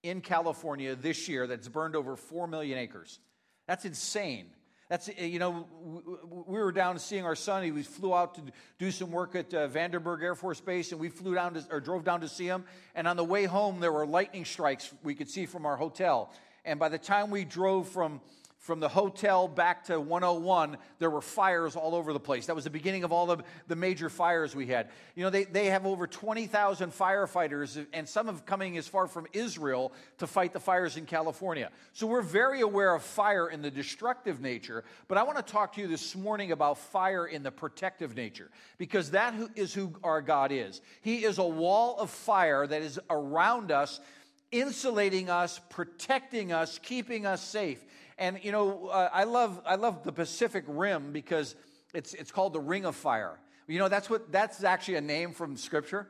in California this year that's burned over 4 million acres. That's insane. That's, you know, we were down seeing our son. He flew out to do some work at uh, Vandenberg Air Force Base, and we flew down to, or drove down to see him. And on the way home, there were lightning strikes we could see from our hotel. And by the time we drove from from the hotel back to 101, there were fires all over the place. That was the beginning of all the, the major fires we had. You know, they, they have over 20,000 firefighters, and some of coming as far from Israel to fight the fires in California. So we're very aware of fire in the destructive nature, but I want to talk to you this morning about fire in the protective nature, because that is who our God is. He is a wall of fire that is around us insulating us, protecting us, keeping us safe. And you know, uh, I love I love the Pacific Rim because it's it's called the Ring of Fire. You know, that's what that's actually a name from Scripture.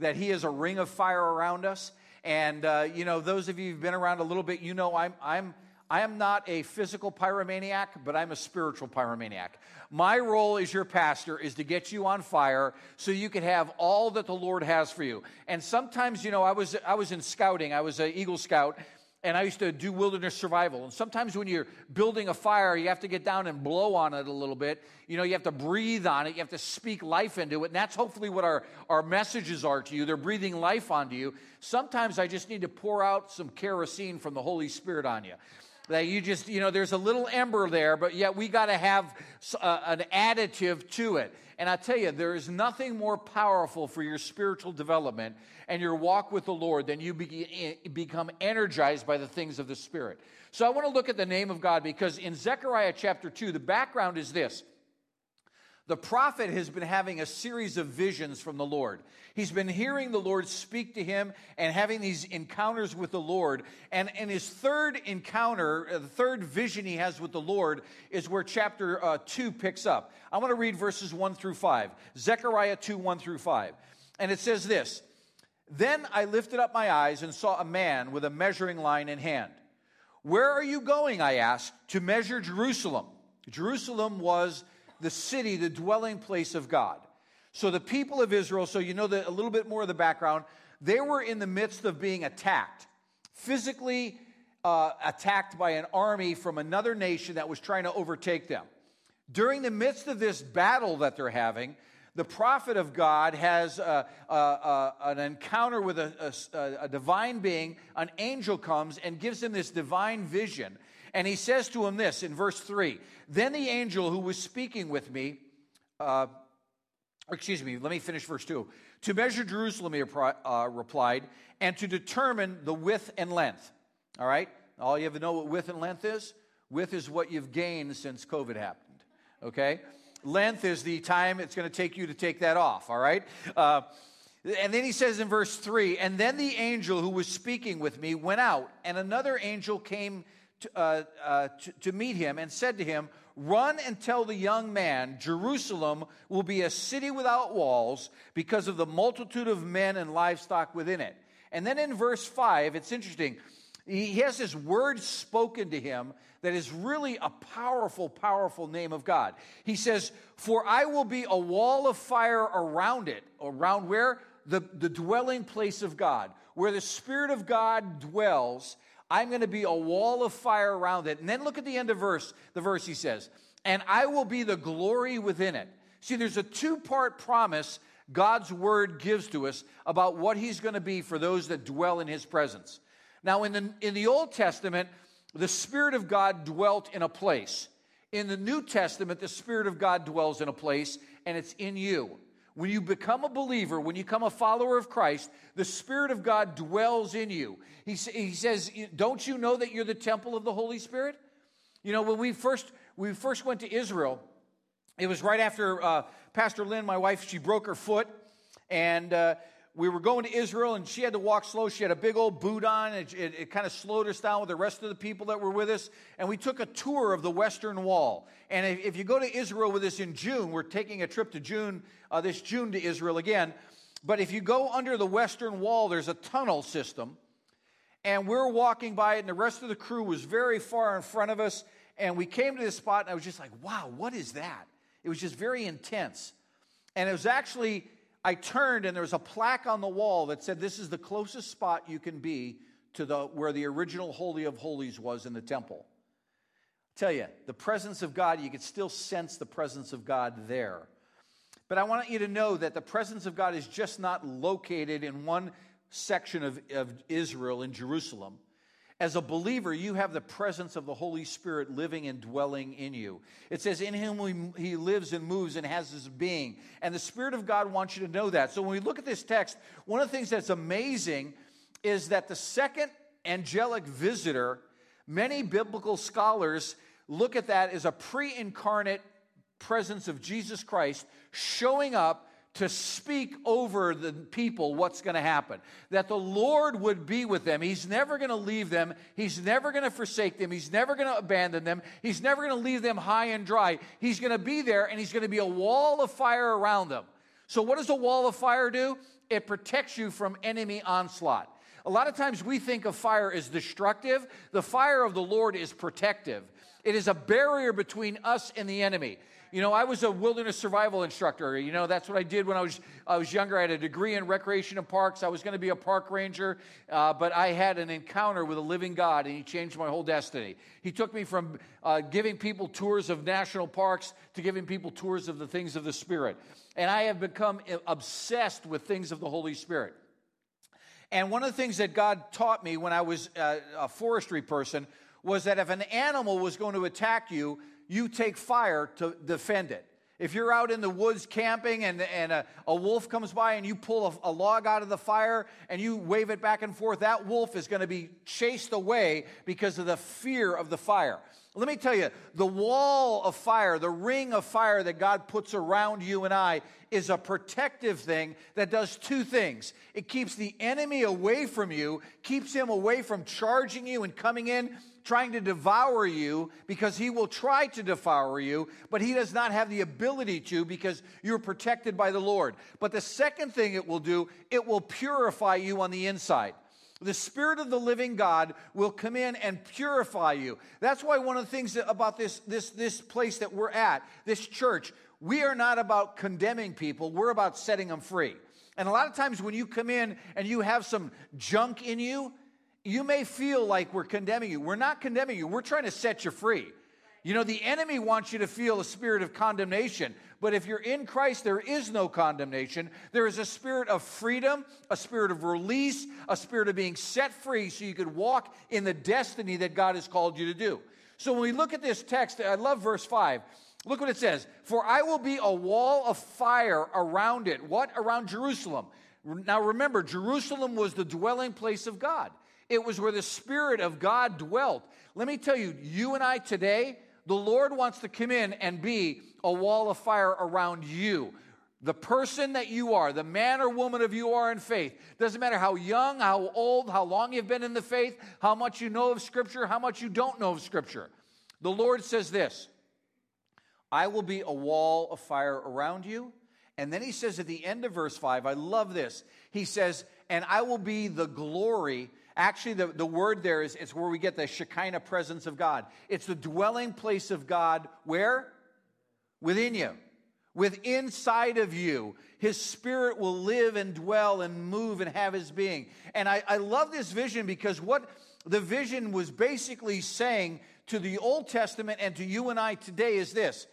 That He is a ring of fire around us. And uh, you know, those of you who've been around a little bit, you know, I'm I'm I am not a physical pyromaniac, but I'm a spiritual pyromaniac. My role as your pastor is to get you on fire so you can have all that the Lord has for you. And sometimes, you know, I was I was in scouting. I was an Eagle Scout, and I used to do wilderness survival. And sometimes when you're building a fire, you have to get down and blow on it a little bit. You know, you have to breathe on it, you have to speak life into it. And that's hopefully what our, our messages are to you. They're breathing life onto you. Sometimes I just need to pour out some kerosene from the Holy Spirit on you. That you just, you know, there's a little ember there, but yet we got to have uh, an additive to it. And I tell you, there is nothing more powerful for your spiritual development and your walk with the Lord than you be, eh, become energized by the things of the Spirit. So I want to look at the name of God because in Zechariah chapter 2, the background is this. The prophet has been having a series of visions from the Lord. He's been hearing the Lord speak to him and having these encounters with the Lord. And in his third encounter, uh, the third vision he has with the Lord, is where chapter uh, 2 picks up. I want to read verses 1 through 5. Zechariah 2 1 through 5. And it says this Then I lifted up my eyes and saw a man with a measuring line in hand. Where are you going? I asked, to measure Jerusalem. Jerusalem was the city, the dwelling place of God. So the people of Israel, so you know a little bit more of the background, they were in the midst of being attacked, physically uh, attacked by an army from another nation that was trying to overtake them. During the midst of this battle that they're having, the prophet of God has uh, uh, uh, a, a, a, an encounter with a, divine being. An angel comes and gives him this divine vision. And he says to him this in verse 3 Then the angel who was speaking with me, uh, excuse me, let me finish verse 2. To measure Jerusalem, he uh, replied, and to determine the width and length. All right? All you have to know what width and length is? Width is what you've gained since COVID happened. Okay? Length is the time it's going to take you to take that off. All right? Uh, and then he says in verse 3 And then the angel who was speaking with me went out, and another angel came to, uh, uh, to, to meet him and said to him, Run and tell the young man, Jerusalem will be a city without walls because of the multitude of men and livestock within it. And then in verse 5, it's interesting. He has this word spoken to him that is really a powerful, powerful name of God. He says, For I will be a wall of fire around it. Around where? The, the dwelling place of God. Where the Spirit of God dwells, I'm going to be a wall of fire around it. And then look at the end of verse, the verse he says, And I will be the glory within it. See, there's a two part promise God's word gives to us about what he's going to be for those that dwell in his presence. Now, in the, in the Old Testament, the Spirit of God dwelt in a place. In the New Testament, the Spirit of God dwells in a place, and it's in you. When you become a believer, when you become a follower of Christ, the Spirit of God dwells in you. He, he says, Don't you know that you're the temple of the Holy Spirit? You know, when we first, we first went to Israel, it was right after uh, Pastor Lynn, my wife, she broke her foot. And uh, we were going to Israel and she had to walk slow. She had a big old boot on. It, it, it, kind of slowed us down with the rest of the people that were with us. And we took a tour of the Western Wall. And if, if you go to Israel with us in June, we're taking a trip to June, uh, this June to Israel again. But if you go under the Western Wall, there's a tunnel system. And we're walking by it, and the rest of the crew was very far in front of us. And we came to this spot, and I was just like, wow, what is that? It was just very intense. And it was actually I turned and there was a plaque on the wall that said, This is the closest spot you can be to the, where the original Holy of Holies was in the temple. Tell you, the presence of God, you could still sense the presence of God there. But I want you to know that the presence of God is just not located in one section of, of Israel in Jerusalem. As a believer, you have the presence of the Holy Spirit living and dwelling in you. It says, In him he lives and moves and has his being. And the Spirit of God wants you to know that. So when we look at this text, one of the things that's amazing is that the second angelic visitor, many biblical scholars look at that as a pre incarnate presence of Jesus Christ showing up to speak over the people what's going to happen. That the Lord would be with them. He's never going to leave them. He's never going to forsake them. He's never going to abandon them. He's never going to leave them high and dry. He's going to be there and he's going to be a wall of fire around them. So, what does a wall of fire do? It protects you from enemy onslaught. A lot of times we think of fire as destructive. The fire of the Lord is protective. It is a barrier between us and the enemy. You know, I was a wilderness survival instructor. You know, that's what I did when I was, I was younger. I had a degree in recreation and parks. I was going to be a park ranger, uh, but I had an encounter with a living God, and He changed my whole destiny. He took me from uh, giving people tours of national parks to giving people tours of the things of the Spirit. And I have become obsessed with things of the Holy Spirit. And one of the things that God taught me when I was uh, a forestry person was that if an animal was going to attack you, you take fire to defend it. If you're out in the woods camping and, and a, a wolf comes by and you pull a, a, log out of the fire and you wave it back and forth, that wolf is going to be chased away because of the fear of the fire. Let me tell you, the wall of fire, the ring of fire that God puts around you and I is a protective thing that does two things. It keeps the enemy away from you, keeps him away from charging you and coming in trying to devour you because he will try to devour you, but he does not have the ability to because you're protected by the Lord. But the second thing it will do, it will purify you on the inside. The Spirit of the living God will come in and purify you. That's why one of the things about this, this, this place that we're at, this church, we are not about condemning people, we're about setting them free. And a lot of times when you come in and you have some junk in you, you may feel like we're condemning you. We're not condemning you, we're trying to set you free. You know, the enemy wants you to feel a spirit of condemnation. But if you're in Christ, there is no condemnation. There is a spirit of freedom, a spirit of release, a spirit of being set free so you could walk in the destiny that God has called you to do. So when we look at this text, I love verse 5. Look what it says For I will be a wall of fire around it. What? Around Jerusalem. Now remember, Jerusalem was the dwelling place of God. It was where the Spirit of God dwelt. Let me tell you, you and I today, the Lord wants to come in and be a wall of fire around you. The person that you are, the man or woman of you are in faith, doesn't matter how young, how old, how long you've been in the faith, how much you know of Scripture, how much you don't know of Scripture. The Lord says this I will be a wall of fire around you. And then he says at the end of verse 5, I love this. He says, And I will be the glory. Actually, the, the word there is it's where we get the Shekinah presence of God. It's the dwelling place of God where? Within you. With inside of you. His spirit will live and dwell and move and have his being. And I, I love this vision because what the vision was basically saying to the Old Testament and to you and I today is this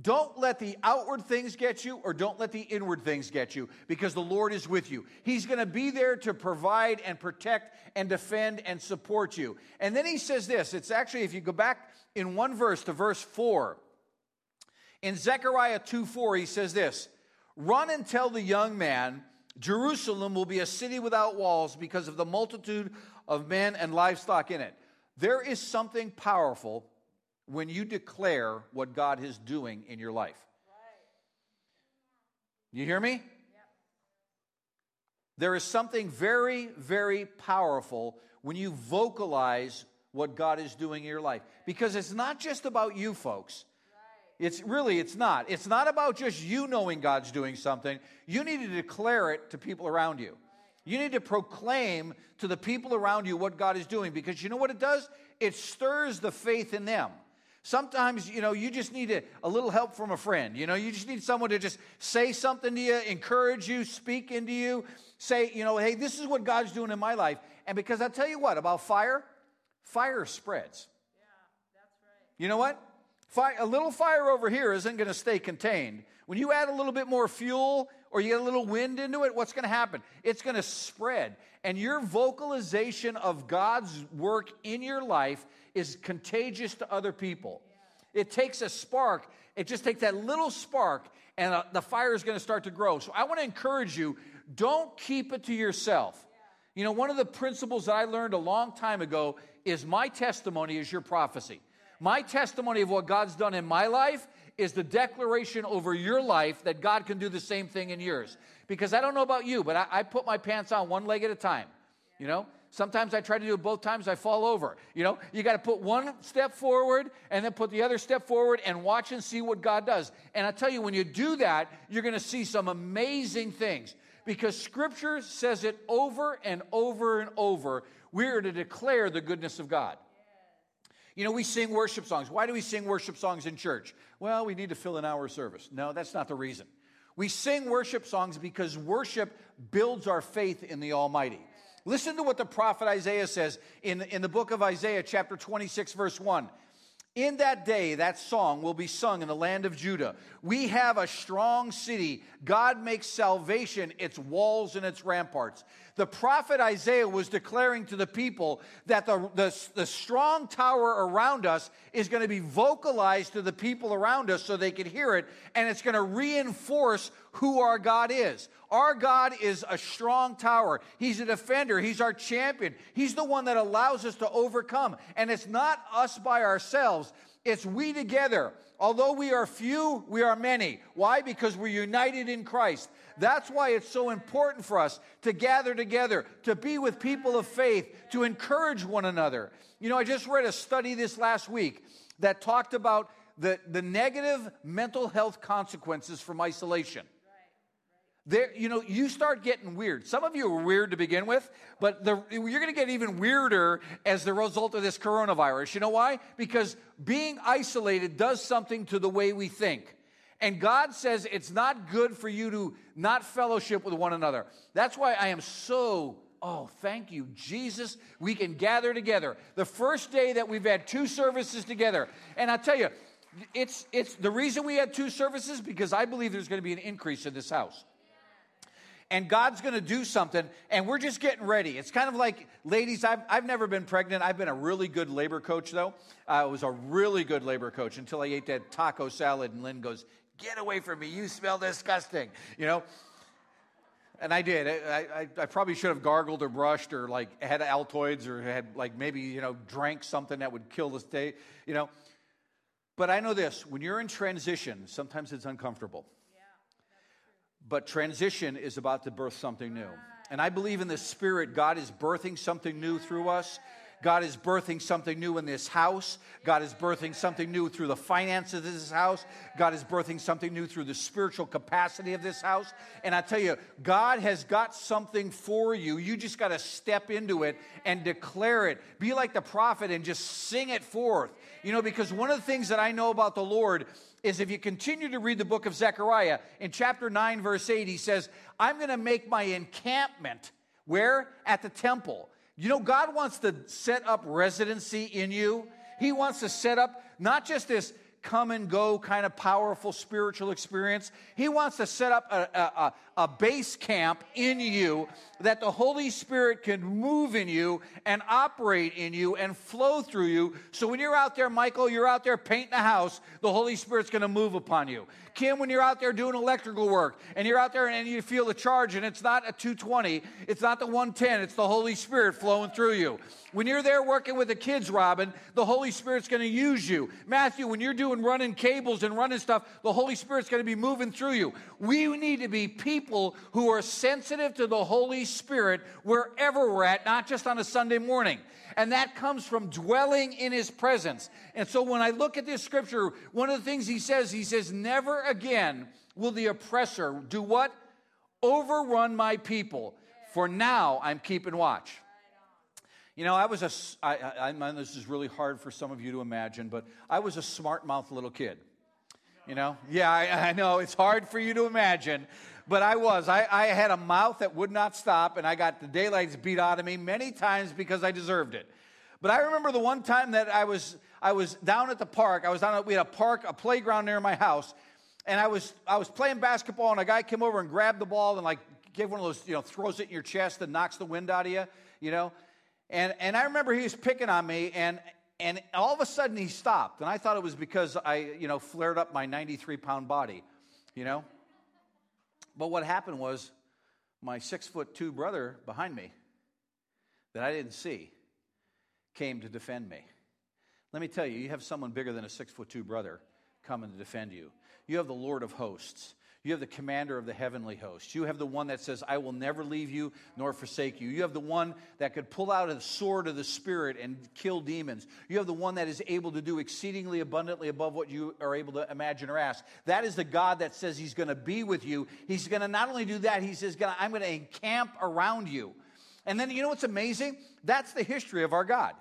don't let the outward things get you, or don't let the inward things get you, because the Lord is with you. He's going to be there to provide and protect and defend and support you. And then he says this it's actually, if you go back in one verse to verse 4, in Zechariah 2 4, he says this Run and tell the young man, Jerusalem will be a city without walls because of the multitude of men and livestock in it. There is something powerful when you declare what God is doing in your life. You hear me? There is something very, very powerful when you vocalize what God is doing in your life. Because it's not just about you, folks. It's really, it's not. It's not about just you knowing God's doing something. You need to declare it to people around you. You need to proclaim to the people around you what God is doing because you know what it does? It stirs the faith in them. Sometimes, you know, you just need a, a, little help from a friend. You know, you just need someone to just say something to you, encourage you, speak into you, say, you know, hey, this is what God's doing in my life. And because I tell you what about fire, fire spreads. Yeah, that's right. You know what? Fire, a little fire over here isn't going to stay contained. When you add a little bit more fuel or you get a little wind into it, what's going to happen? It's going to spread. And your vocalization of God's work in your life is contagious to other people. It takes a spark, it just takes that little spark, and uh, the fire is going to start to grow. So I want to encourage you don't keep it to yourself. You know, one of the principles that I learned a long time ago is my testimony is your prophecy. My testimony of what God's done in my life is the declaration over your life that God can do the same thing in yours. Because I don't know about you, but I, I put my pants on one leg at a time. You know, Sometimes I try to do it both times, I fall over. You know, you got to put one step forward and then put the other step forward and watch and see what God does. And I tell you, when you do that, you're going to see some amazing things because Scripture says it over and over and over. We are to declare the goodness of God. You know, we sing worship songs. Why do we sing worship songs in church? Well, we need to fill an hour of service. No, that's not the reason. We sing worship songs because worship builds our faith in the Almighty. Listen to what the prophet Isaiah says in, in the book of Isaiah, chapter 26, verse 1. In that day, that song will be sung in the land of Judah. We have a strong city. God makes salvation its walls and its ramparts. The prophet Isaiah was declaring to the people that the, the, the strong tower around us is going to be vocalized to the people around us so they can hear it, and it's going to reinforce who our God is. Our God is a strong tower. He's a defender. He's our champion. He's the one that allows us to overcome. And it's not us by ourselves, it's we together. Although we are few, we are many. Why? Because we're united in Christ. That's why it's so important for us to gather together, to be with people of faith, to encourage one another. You know, I just read a study this last week that talked about the, the negative mental health consequences from isolation. There, you know, you start getting weird. Some of you are weird to begin with, but the, you're going to get even weirder as the result of this coronavirus. You know why? Because being isolated does something to the way we think. And God says it's not good for you to not fellowship with one another. That's why I am so Oh, thank you, Jesus. We can gather together. The first day that we've had two services together. And I tell you, it's, it's the reason we had two services because I believe there's going to be an increase in this house and God's going to do something, and we're just getting ready. It's kind of like, ladies, I've, I've never been pregnant. I've been a really good labor coach, though. I was a really good labor coach until I ate that taco salad, and Lynn goes, Get away from me. You smell disgusting. You know? And I did. I, I, I, probably should have gargled or brushed or like had Altoids or had like maybe, you know, drank something that would kill the state, you know. But I know this when you're in transition, sometimes it's uncomfortable. But transition is about to birth something new. And I believe in the Spirit, God is birthing something new through us. God is birthing something new in this house. God is birthing something new through the finances of this house. God is birthing something new through the spiritual capacity of this house. And I tell you, God has got something for you. You just got to step into it and declare it. Be like the prophet and just sing it forth. You know, because one of the things that I know about the Lord is if you continue to read the book of Zechariah, in chapter 9, verse 8, he says, I'm going to make my encampment where? At the temple. You know, God wants to set up residency in you. He wants to set up not just this come and go kind of powerful spiritual experience. He wants to set up a, a, a, base camp in you that the Holy Spirit can move in you and operate in you and flow through you. So when you're out there, Michael, you're out there painting a house, the Holy Spirit's going to move upon you. Kim, when you're out there doing electrical work and you're out there and you feel the charge and it's not a 220, it's not the 110, it's the Holy Spirit flowing through you. When you're there working with the kids, Robin, the Holy Spirit's going to use you. Matthew, when you're doing running cables and running stuff, the Holy Spirit's going to be moving through you. We need to be people who are sensitive to the Holy Spirit wherever we're at, not just on a Sunday morning. And that comes from dwelling in his presence. And so when I look at this scripture, one of the things he says, he says, Never again will the oppressor do what? Overrun my people. For now I'm keeping watch. You know, I was a, I, I, I, this is really hard for some of you to imagine, but I was a smart mouth little kid. You know? Yeah, I, I know. It's hard for you to imagine, but I was. I, I had a mouth that would not stop, and I got the daylights beat out of me many times because I deserved it. But I remember the one time that I was, I was down at the park. I was down at, we had a park, a playground near my house, and I was, I was playing basketball, and a guy came over and grabbed the ball and like gave one of those, you know, throws it in your chest and knocks the wind out of you, you know? And, and I remember he was picking on me, and, and all of a sudden he stopped. And I thought it was because I, you know, flared up my 93 pound body, you know? But what happened was my six foot two brother behind me that I didn't see came to defend me. Let me tell you, you have someone bigger than a six foot two brother coming to defend you. You have the Lord of hosts. You have the commander of the heavenly host. You have the one that says, I will never leave you nor forsake you. You have the one that could pull out a sword of the Spirit and kill demons. You have the one that is able to do exceedingly abundantly above what you are able to imagine or ask. That is the God that says He's going to be with you. He's going to not only do that, He says, I'm going to encamp around you. And then you know what's amazing? That's the history of our God.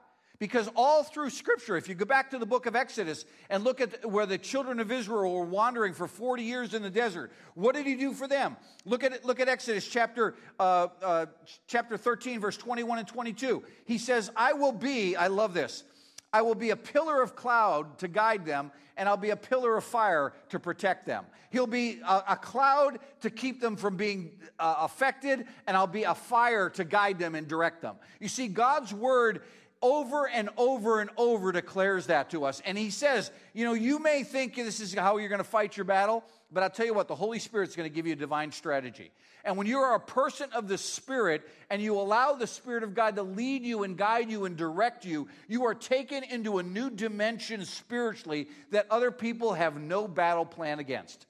Because all through Scripture, if you go back to the book of Exodus and look at where the children of Israel were wandering for 40 years in the desert, what did he do for them? Look at, look at Exodus chapter, uh, uh, chapter 13, verse 21 and 22. He says, I will be, I love this, I will be a pillar of cloud to guide them, and I'll be a pillar of fire to protect them. He'll be a, a cloud to keep them from being uh, affected, and I'll be a fire to guide them and direct them. You see, God's word over and over and over declares that to us. And he says, you know, you may think this is how you're going to fight your battle, but I'll tell you what, the Holy Spirit's going to give you a divine strategy. And when you are a person of the Spirit and you allow the Spirit of God to lead you and guide you and direct you, you are taken into a new dimension spiritually that other people have no battle plan against.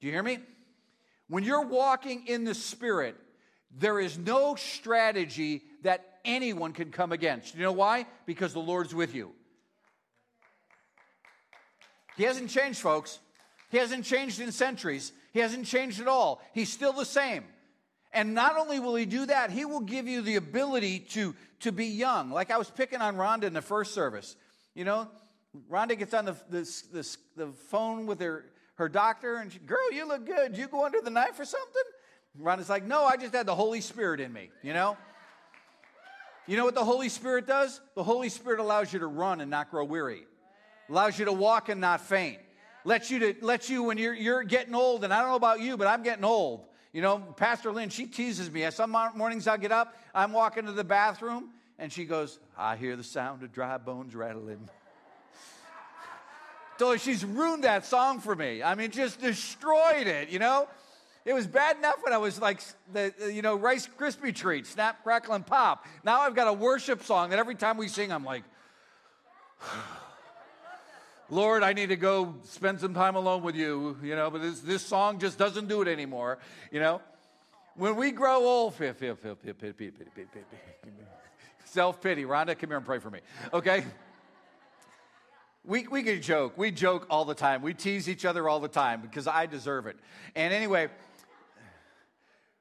Do you hear me? When you're walking in the Spirit, there is no strategy that anyone can come against. You know why? Because the Lord's with you. He hasn't changed, folks. He hasn't changed in centuries. He hasn't changed at all. He's still the same. And not only will he do that, he will give you the ability to, to be young. Like I was picking on Rhonda in the first service. You know, Rhonda gets on the, the, the, the phone with her, her doctor and she, girl, you look good. You go under the knife or something? Rhonda's like, no, I just had the Holy Spirit in me, you know? You know what the Holy Spirit does? The Holy Spirit allows you to run and not grow weary, allows you to walk and not faint, lets you to let you when you're you're getting old. And I don't know about you, but I'm getting old. You know, Pastor Lynn, she teases me. Some mornings I get up, I'm walking to the bathroom, and she goes, "I hear the sound of dry bones rattling." so she's ruined that song for me. I mean, just destroyed it. You know. It was bad enough when I was like the you know Rice Krispie treat, snap, crackle, and pop. Now I've got a worship song that every time we sing, I'm like, Lord, I need to go spend some time alone with you. You know, but this this song just doesn't do it anymore. You know, when we grow old, Self pity. Rhonda, come here and pray for me. Okay? We, we can joke. We joke all the time. We tease each other all the time because I deserve it. And anyway,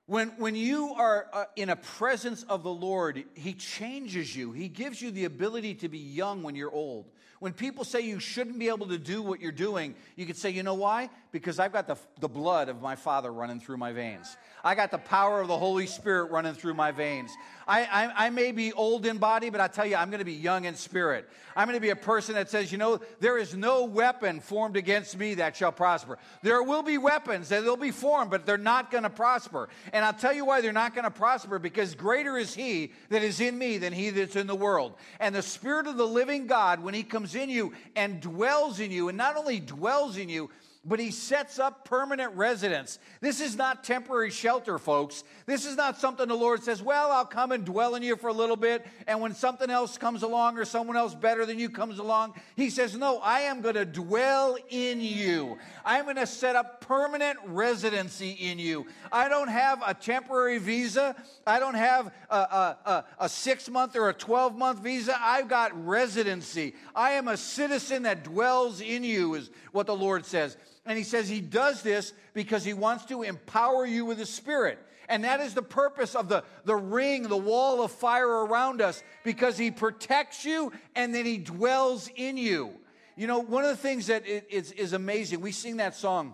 when, when you are uh, in a presence of the Lord, He changes you. He gives you the ability to be young when you're old. When people say you shouldn't be able to do what you're doing, you could say, you know why? Because I've got the, the blood of my Father running through my veins. I got the power of the Holy Spirit running through my veins. I, I, I may be old in body, but I tell you, I'm going to be young in spirit. I'm going to be a person that says, you know, there is no weapon formed against me that shall prosper. There will be weapons that will be formed, but they're not going to prosper. And I'll tell you why they're not going to prosper because greater is He that is in me than He that's in the world. And the Spirit of the living God, when He comes in you and dwells in you, and not only dwells in you, but he sets up permanent residence. This is not temporary shelter, folks. This is not something the Lord says, Well, I'll come and dwell in you for a little bit, and when something else comes along or someone else better than you comes along, he says, No, I am going to dwell in you. I'm going to set up permanent residency in you. I don't have a temporary visa, I don't have a, a, a, a six month or a 12 month visa. I've got residency. I am a citizen that dwells in you, is what the Lord says. And he says he does this because he wants to empower you with his spirit. And that is the purpose of the, the ring, the wall of fire around us, because he protects you and then he dwells in you. You know, one of the things that is, is amazing, we sing that song,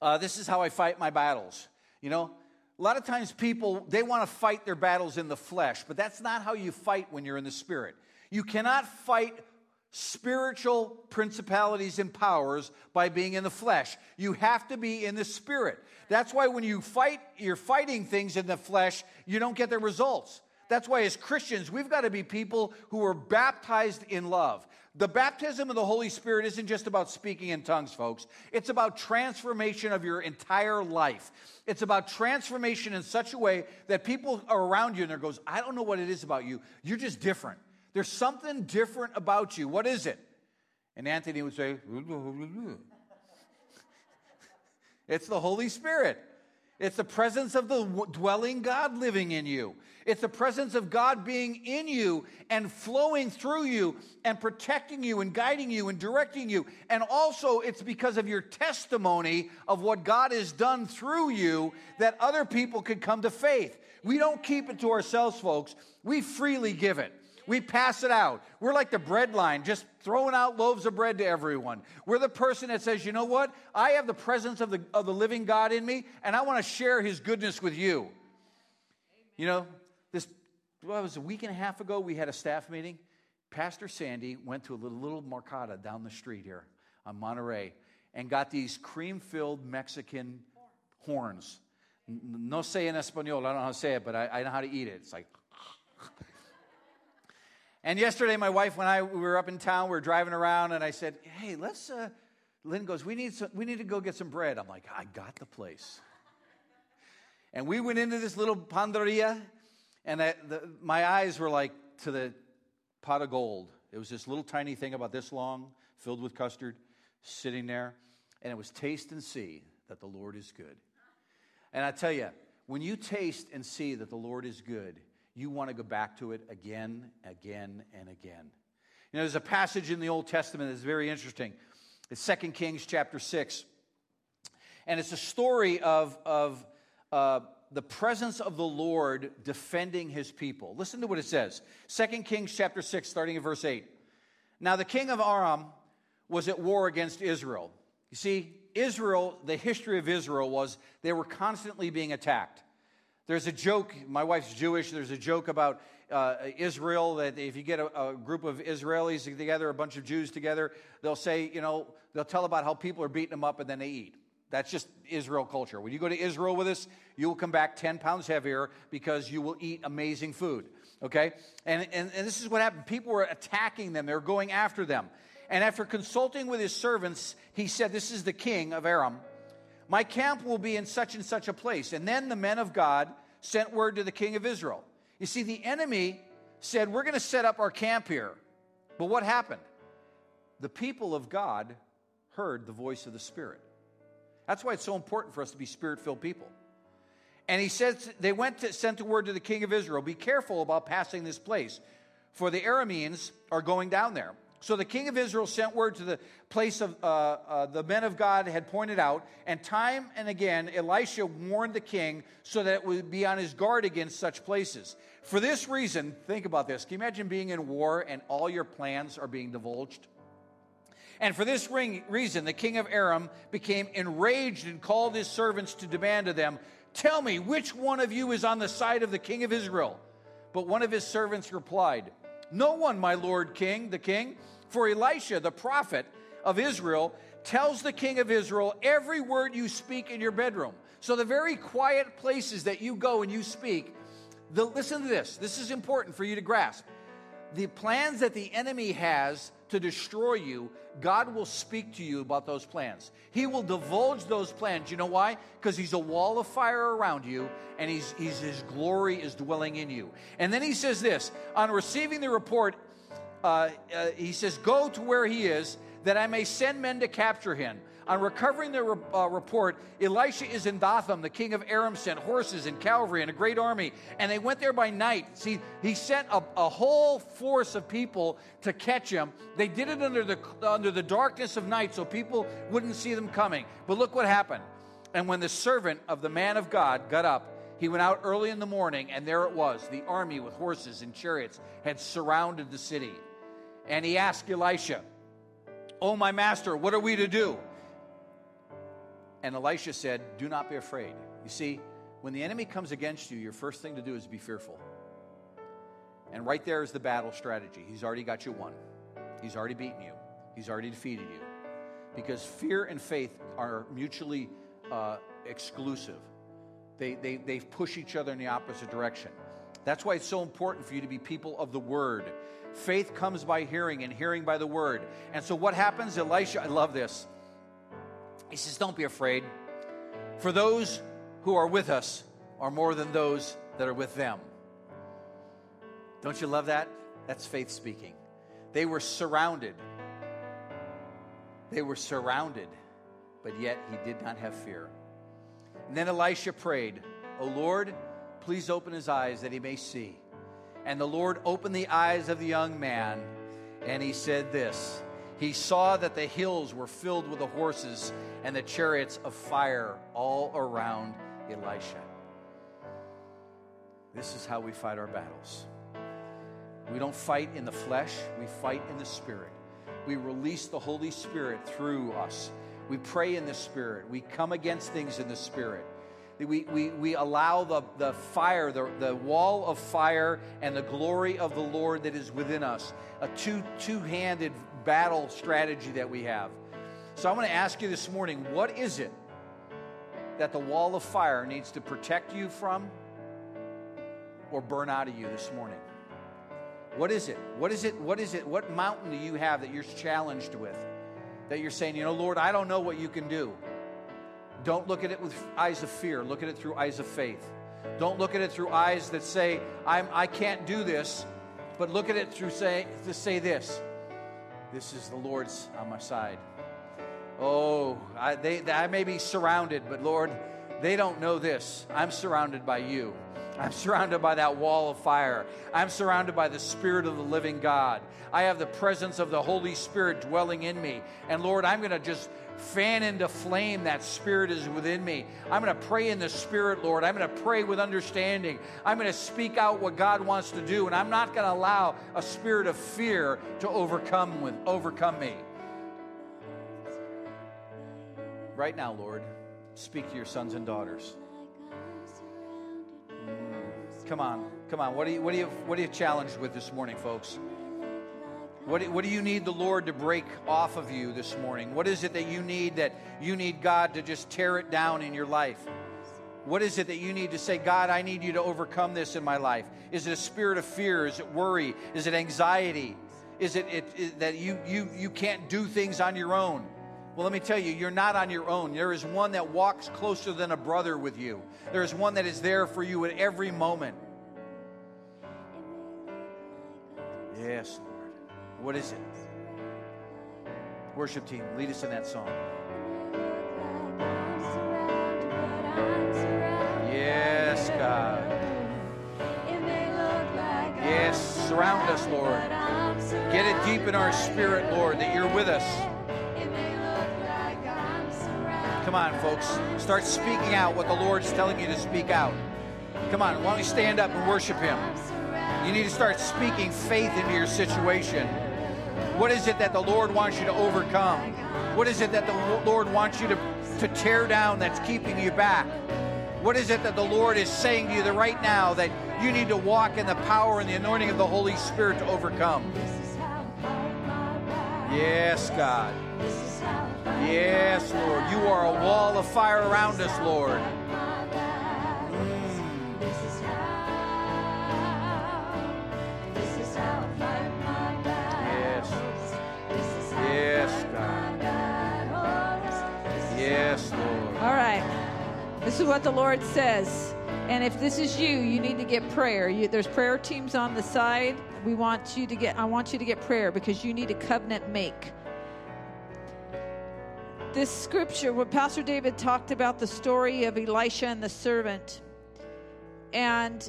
uh, This is How I Fight My Battles. You know, a lot of times people, they want to fight their battles in the flesh, but that's not how you fight when you're in the spirit. You cannot fight spiritual principalities and powers by being in the flesh. You have to be in the spirit. That's why when you fight, you're fighting things in the flesh, you don't get the results. That's why, as Christians, we've got to be people who are baptized in love. The baptism of the Holy Spirit isn't just about speaking in tongues, folks. It's about transformation of your entire life. It's about transformation in such a way that people are around you and there goes, I don't know what it is about you. You're just different. There's something different about you. What is it? And Anthony would say, It's the Holy Spirit. It's the presence of the dwelling God living in you. It's the presence of God being in you and flowing through you and protecting you and guiding you and directing you. And also, it's because of your testimony of what God has done through you that other people could come to faith. We don't keep it to ourselves, folks. We freely give it. We pass it out. We're like the bread line, just throwing out loaves of bread to everyone. We're the person that says, you know what? I have the presence of the, of the living God in me, and I want to share his goodness with you. You know, this well, was a week and a half ago, we had a staff meeting. Pastor Sandy went to a little, little Mercada down the street here on Monterey and got these cream filled Mexican horns. No sé en español, I don't know how to say it, but I, I know how to eat it. It's like. And yesterday, my wife and I we were up in town. We were driving around, and I said, "Hey, let's." Uh, Lynn goes, "We need some, we need to go get some bread." I'm like, "I got the place." And we went into this little panderia, and I, the, my eyes were like to the pot of gold. It was this little tiny thing about this long, filled with custard, sitting there, and it was taste and see that the Lord is good. And I tell you, when you taste and see that the Lord is good, you want to go back to it again, again, and again. You know, there's a passage in the Old Testament that's very interesting. It's 2 Kings chapter 6. And it's a story of, of uh, the presence of the Lord defending his people. Listen to what it says 2 Kings chapter 6, starting in verse 8. Now, the king of Aram was at war against Israel. You see, Israel, the history of Israel was they were constantly being attacked. There's a joke, my wife's Jewish, there's a joke about uh, Israel that if you get a, a, group of Israelis together, a bunch of Jews together, they'll say, you know, they'll tell about how people are beating them up and then they eat. That's just Israel culture. When you go to Israel with us, you will come back 10 pounds heavier because you will eat amazing food. Okay? And, and, and this is what happened. People were attacking them, they were going after them. And after consulting with his servants, he said, This is the king of Aram. My camp will be in such and such a place. And then the men of God sent word to the king of Israel. You see, the enemy said, We're going to set up our camp here. But what happened? The people of God heard the voice of the Spirit. That's why it's so important for us to be spirit filled people. And he says they went to sent the word to the king of Israel, be careful about passing this place, for the Arameans are going down there. So the king of Israel sent word to the place of uh, uh, the men of God had pointed out, and time and again Elisha warned the king so that it would be on his guard against such places. For this reason, think about this. Can you imagine being in war and all your plans are being divulged? And for this reason, the king of Aram became enraged and called his servants to demand of them, Tell me, which one of you is on the side of the king of Israel? But one of his servants replied, No one, my lord king, the king. For Elisha, the prophet of Israel, tells the king of Israel every word you speak in your bedroom. So the very quiet places that you go and you speak, the, listen to this. This is important for you to grasp. The plans that the enemy has to destroy you, God will speak to you about those plans. He will divulge those plans. You know why? Because He's a wall of fire around you, and he's, he's, His glory is dwelling in you. And then He says this on receiving the report, uh, uh, he says, Go to where he is, that I may send men to capture him. On recovering the re- uh, report, Elisha is in Dothan. The king of Aram sent horses and cavalry and a great army, and they went there by night. See, he sent a, a whole force of people to catch him. They did it under the, under the darkness of night so people wouldn't see them coming. But look what happened. And when the servant of the man of God got up, he went out early in the morning, and there it was. The army with horses and chariots had surrounded the city. And he asked Elisha, Oh, my master, what are we to do? And Elisha said, Do not be afraid. You see, when the enemy comes against you, your first thing to do is be fearful. And right there is the battle strategy. He's already got you won, he's already beaten you, he's already defeated you. Because fear and faith are mutually uh, exclusive, they, they, they push each other in the opposite direction. That's why it's so important for you to be people of the word. Faith comes by hearing, and hearing by the word. And so, what happens? Elisha, I love this. He says, Don't be afraid. For those who are with us are more than those that are with them. Don't you love that? That's faith speaking. They were surrounded. They were surrounded, but yet he did not have fear. And then Elisha prayed, O Lord, please open his eyes that he may see. And the Lord opened the eyes of the young man, and he said this He saw that the hills were filled with the horses and the chariots of fire all around Elisha. This is how we fight our battles. We don't fight in the flesh, we fight in the spirit. We release the Holy Spirit through us. We pray in the spirit. We come against things in the spirit. We, we, we allow the, the fire, the, the wall of fire, and the glory of the Lord that is within us, a two, two handed battle strategy that we have. So I'm going to ask you this morning what is it that the wall of fire needs to protect you from or burn out of you this morning? What is it? What is it? What is it? What mountain do you have that you're challenged with? That you're saying, you know, Lord, I don't know what you can do. Don't look at it with eyes of fear. Look at it through eyes of faith. Don't look at it through eyes that say, I'm, I can't do this, but look at it through say, to say this This is the Lord's on my side. Oh, I, they, I may be surrounded, but Lord, they don't know this. I'm surrounded by you. I'm surrounded by that wall of fire. I'm surrounded by the Spirit of the living God. I have the presence of the Holy Spirit dwelling in me. And Lord, I'm going to just fan into flame that spirit is within me. I'm going to pray in the spirit, Lord. I'm going to pray with understanding. I'm going to speak out what God wants to do, and I'm not going to allow a spirit of fear to overcome with overcome me. Right now, Lord, speak to your sons and daughters. Come on, come on. What are you what are you what are you challenged with this morning, folks? What what do you need the Lord to break off of you this morning? What is it that you need that you need God to just tear it down in your life? What is it that you need to say, God, I need you to overcome this in my life? Is it a spirit of fear? Is it worry? Is it anxiety? Is it, it, it that you, you, you can't do things on your own? Well, let me tell you, you're not on your own. There is one that walks closer than a brother with you. There is one that is there for you at every moment. Yes, what is it? Worship team, lead us in that song. Yes, God. Yes, surround us, Lord. Get it deep in our spirit, Lord, that you're with us. Come on, folks. Start speaking out what the Lord's telling you to speak out. Come on, why don't we stand up and worship Him? You need to start speaking faith into your situation. What is it that the Lord wants you to overcome? What is it that the Lord wants you to, to tear down that's keeping you back? What is it that the Lord is saying to you that right now that you need to walk in the power and the anointing of the Holy Spirit to overcome? Yes, God. Yes, Lord. You are a wall of fire around us, Lord. Is what the Lord says. And if this is you, you need to get prayer. You, there's prayer teams on the side. We want you to get I want you to get prayer because you need a covenant make. This scripture where Pastor David talked about the story of Elisha and the servant. And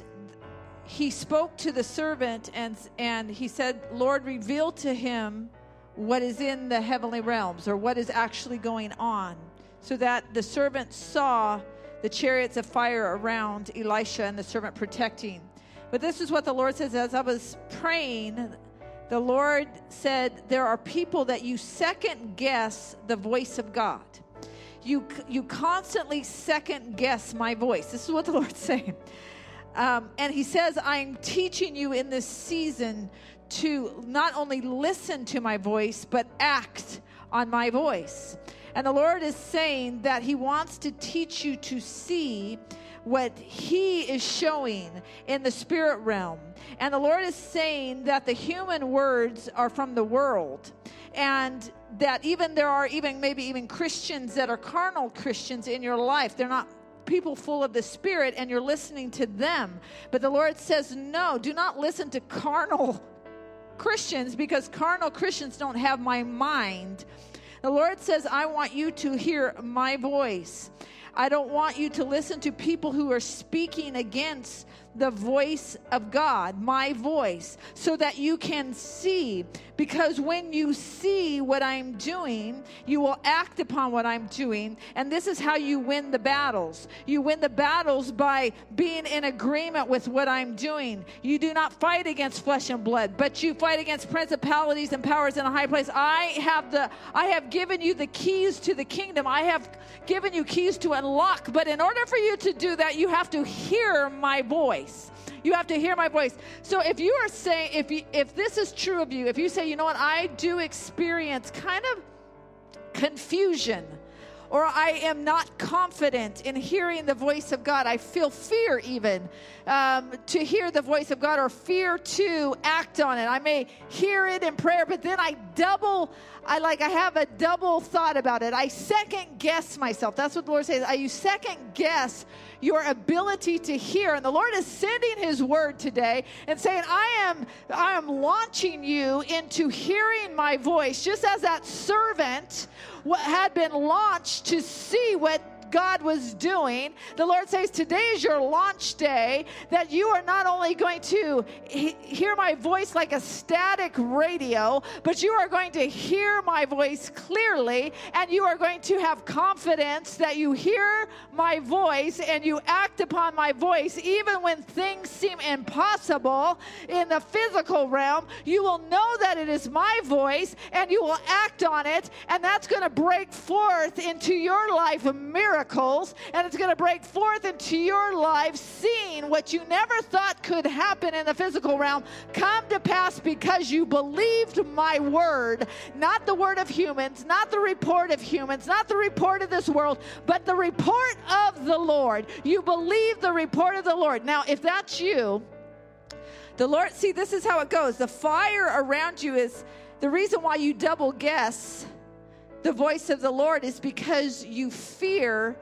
he spoke to the servant and and he said, "Lord, reveal to him what is in the heavenly realms or what is actually going on." So that the servant saw the chariots of fire around Elisha and the servant protecting. But this is what the Lord says as I was praying, the Lord said, There are people that you second guess the voice of God. You, you constantly second guess my voice. This is what the Lord's saying. Um, and He says, I'm teaching you in this season to not only listen to my voice, but act on my voice. And the Lord is saying that He wants to teach you to see what He is showing in the spirit realm. And the Lord is saying that the human words are from the world. And that even there are even maybe even Christians that are carnal Christians in your life. They're not people full of the Spirit and you're listening to them. But the Lord says, no, do not listen to carnal Christians because carnal Christians don't have my mind. The Lord says, I want you to hear my voice. I don't want you to listen to people who are speaking against the voice of God, my voice, so that you can see. Because when you see what I'm doing, you will act upon what I'm doing. And this is how you win the battles. You win the battles by being in agreement with what I'm doing. You do not fight against flesh and blood, but you fight against principalities and powers in a high place. I have the I have given you the keys to the kingdom. I have given you keys to unlock, but in order for you to do that, you have to hear my voice. You have to hear my voice. So if you are saying, if you, if this is true of you, if you say, you know what, I do experience kind of confusion, or I am not confident in hearing the voice of God. I feel fear even um, to hear the voice of God, or fear to act on it. I may hear it in prayer, but then I double. I like I have a double thought about it. I second guess myself. That's what the Lord says. I you second guess your ability to hear. And the Lord is sending his word today and saying, I am I am launching you into hearing my voice, just as that servant had been launched to see what God was doing. The Lord says, Today is your launch day, that you are not only going to he- hear my voice like a static radio, but you are going to hear my voice clearly, and you are going to have confidence that you hear my voice and you act upon my voice, even when things seem impossible in the physical realm. You will know that it is my voice and you will act on it, and that's going to break forth into your life a miracles, and it's going to break forth into your life seeing what you never thought could happen in the physical realm come to pass because you believed my word, not the word of humans, not the report of humans, not the report of this world, but the report of the Lord. You believe the report of the Lord. Now, if that's you, the Lord, see, this is how it goes. The fire around you is the reason why you double guess the voice of the Lord is because you fear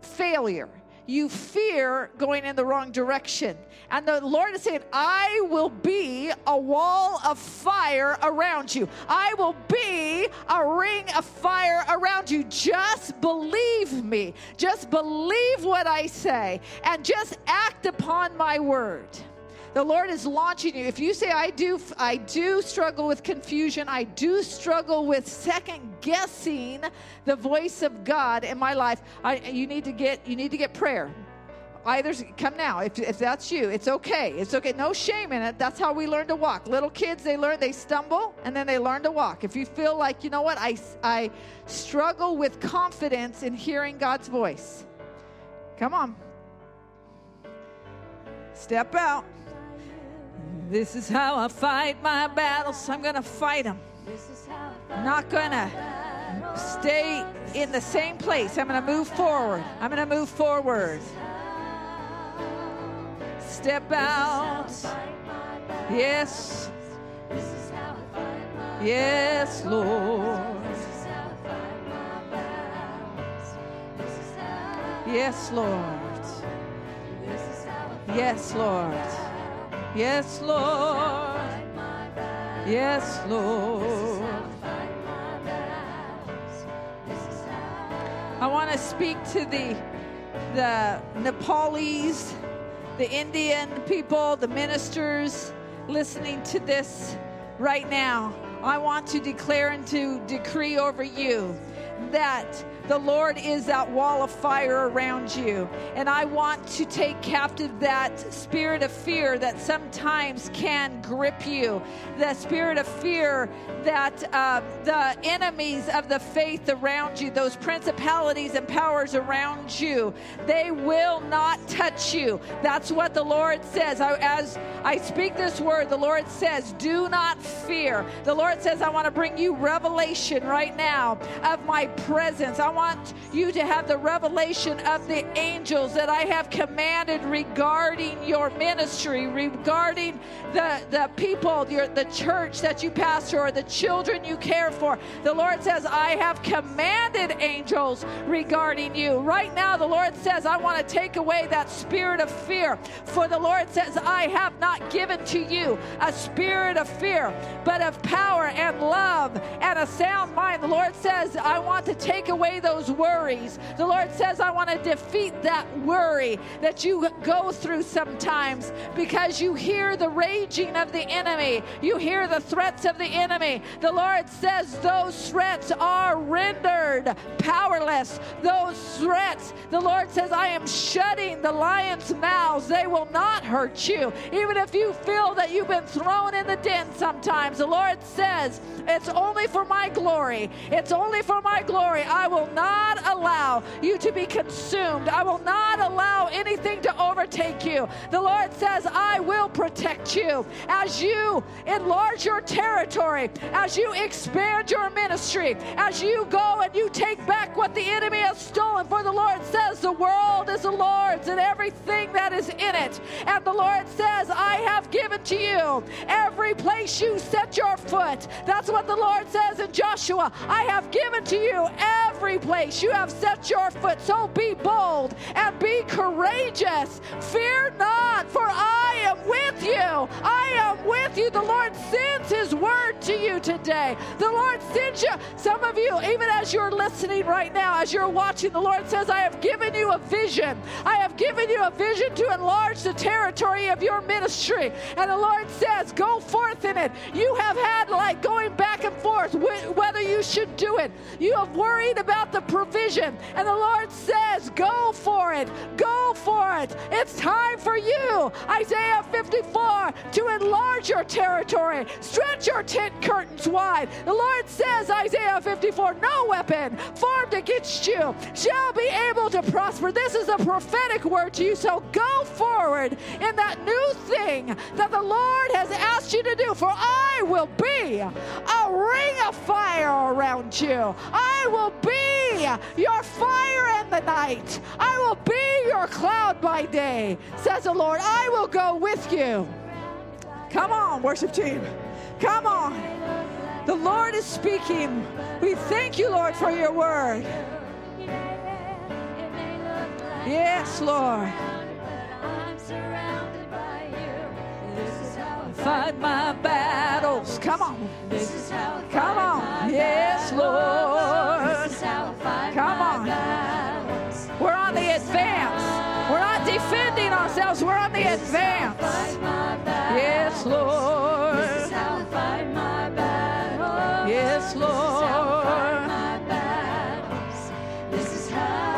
failure. You fear going in the wrong direction. And the Lord is saying, I will be a wall of fire around you. I will be a ring of fire around you. Just believe me. Just believe what I say and just act upon my word. The Lord is launching you. If you say, I do, I do struggle with confusion, I do struggle with second guessing the voice of God in my life, I, you need to get you need to get prayer. Either come now. If, if that's you it's okay. It's okay. No shame in it. That's how we learn to walk. Little kids they learn they stumble and then they learn to walk. If you feel like you know what i, I struggle with confidence in hearing god's voice come on. Step out this is how i fight my battles i'm gonna fight them not gonna stay in the same place i'm gonna move forward i'm gonna move forward step out. Yes. Yes, Lord. Yes, Lord. Yes, Lord. Yes, Lord. Yes, Lord. I want to speak to the the Nepalese the Indian people, the ministers listening to this right now, I want to declare and to decree over you that the Lord is that wall of fire around you. And I want to take captive that spirit of fear that sometimes can grip you, the spirit of fear that uh, the enemies of the faith around you, those principalities and powers around you, they will not touch you. That's what the Lord says. I, as I speak this word, the Lord says, Do not fear. The Lord says, I want to bring you revelation right now of my presence. I want you to have the revelation of the angels that I have commanded regarding your ministry, regarding the, the people, your, the church that you pastor, or the children you care for. The Lord says, I have commanded angels regarding you. Right now, the Lord says, I want to take away that spirit of fear. For the Lord says, I have not given to you a spirit of fear, but of power and love and a sound mind. The Lord says, I want to take away those worries. The Lord says, I want to defeat that worry that you go through sometimes because you hear the raging of the enemy, you hear the threats of the enemy. The Lord says those threats are rendered powerless. Those threats, the Lord says, I am shutting the lion's mouths. They will not hurt you. Even if you feel that you've been thrown in the den sometimes, the Lord says, it's only for my glory. It's only for my glory. I will not allow you to be consumed. I will not allow anything to overtake you. The Lord says, I will protect you as you enlarge your territory, as you expand your ministry, as you go and you take back what the enemy has stolen. For the Lord says, The world is the Lord's and everything that is in it. And the Lord says, I have given to you every place you set your foot. That's what the Lord says in Joshua. I have given to you every place you have set your foot. So be bold and be courageous. Fear not, for I am with you. I am with you. The Lord sends his word to you today. The Lord sends you. Some of you, even as you're listening right now, as you're watching, the Lord says, I have given you a vision. I have given you a vision to enlarge the territory of your ministry. And the Lord says, Go forth in it. You have had like going back and forth whether you should do it. You have worried about the provision. And the Lord says, Go for it. Go for it. It's time for you, Isaiah 54, to enlarge your territory. Stretch your tent curtains wide. The Lord says, Isaiah 54, no weapon formed against you shall be able to prosper. This is a prophetic word to you. So go forward in that new thing that the Lord has asked you to do. For I will be a ring of fire around you. I will be your fire in the night. I will be your cloud by day, says the Lord. I will go with you. Come on, worship team. Come on. The Lord is speaking. We thank you, Lord, for your word. Yes, Lord. Fight my battles. Come on. Come on. Yes, Lord. Come on. We're on the advance. We're not defending our ourselves. We're on the advance. Yes, Lord. Yes, Lord. This is how.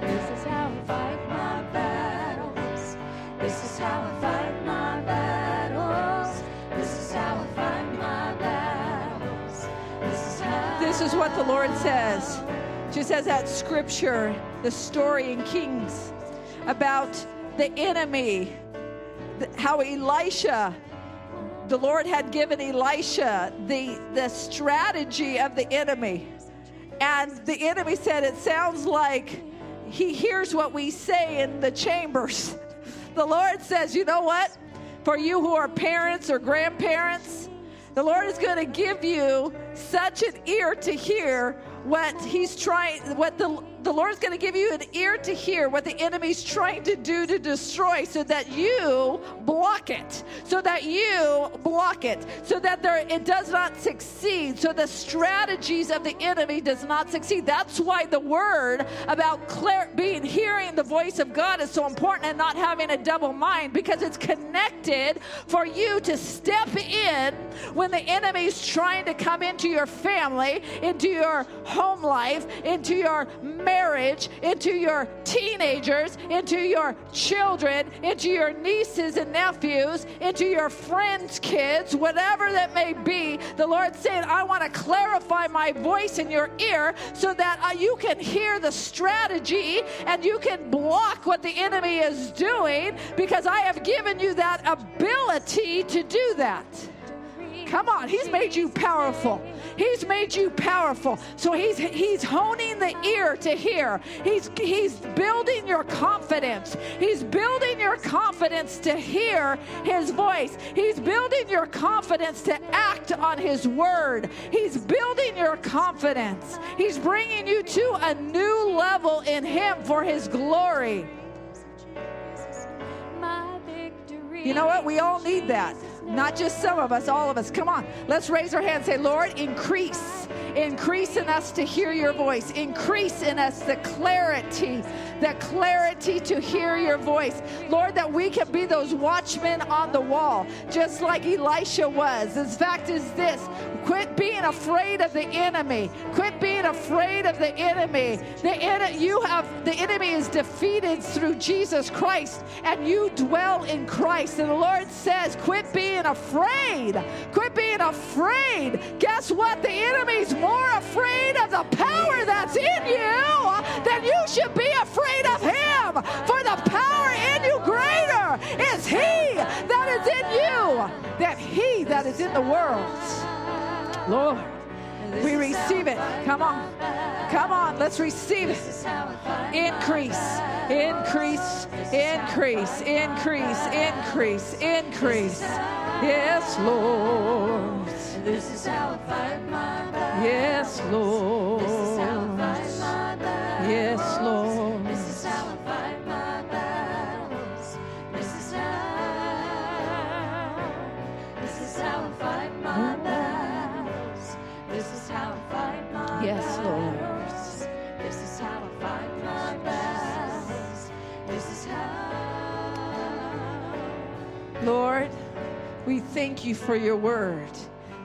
This is how I fight my battles. This is how I fight my battles. This is how I fight my battles. This is how. This is what the Lord says. Just as that scripture, the story in Kings about the enemy, how Elisha, the Lord had given Elisha the, the strategy of the enemy. And the enemy said, It sounds like he hears what we say in the chambers. The Lord says, You know what? For you who are parents or grandparents, the Lord is going to give you such an ear to hear what He's trying, what the the Lord's going to give you an ear to hear what the enemy's trying to do to destroy so that you block it. So that you block it. So that there it does not succeed. So the strategies of the enemy does not succeed. That's why the word about clear, being hearing the voice of God is so important and not having a double mind because it's connected for you to step in when the enemy's trying to come into your family, into your home life, into your marriage, into your teenagers, into your children, into your nieces and nephews, into your friends' kids, whatever that may be. The Lord saying, I want to clarify my voice in your ear so that uh, you can hear the strategy and you can block what the enemy is doing because I have given you that ability to do that. Come on, he's made you powerful. He's made you powerful. So he's he's honing the ear to hear. He's he's building your confidence. He's building your confidence to hear his voice. He's building your confidence to act on his word. He's building your confidence. He's bringing you to a new level in him for his glory. You know what? We all need that. Not just some of us, all of us. Come on. Let's raise our hands. Say, Lord, increase. Increase in us to hear your voice. Increase in us the clarity, the clarity to hear your voice. Lord, that we can be those watchmen on the wall, just like Elisha was. The fact is this quit being afraid of the enemy. Quit being afraid of the enemy. The en- you have the enemy is defeated through Jesus Christ, and you dwell in Christ. And the Lord says, quit being afraid. Quit being afraid. Guess what? The enemy's more afraid of the power that's in you than you should be afraid of him. For the power in you greater is he that is in you than he that is in the world. Lord, we receive it. Come on. Come on, let's receive it. Increase, increase, increase, increase, increase, increase. Yes, Lord. This is how I fight my battles. Yes, Lord. This is how I fight my. Yes, Lord. Yes, Lord. This is how I fight my battles. This is how. Lord, we thank you for your word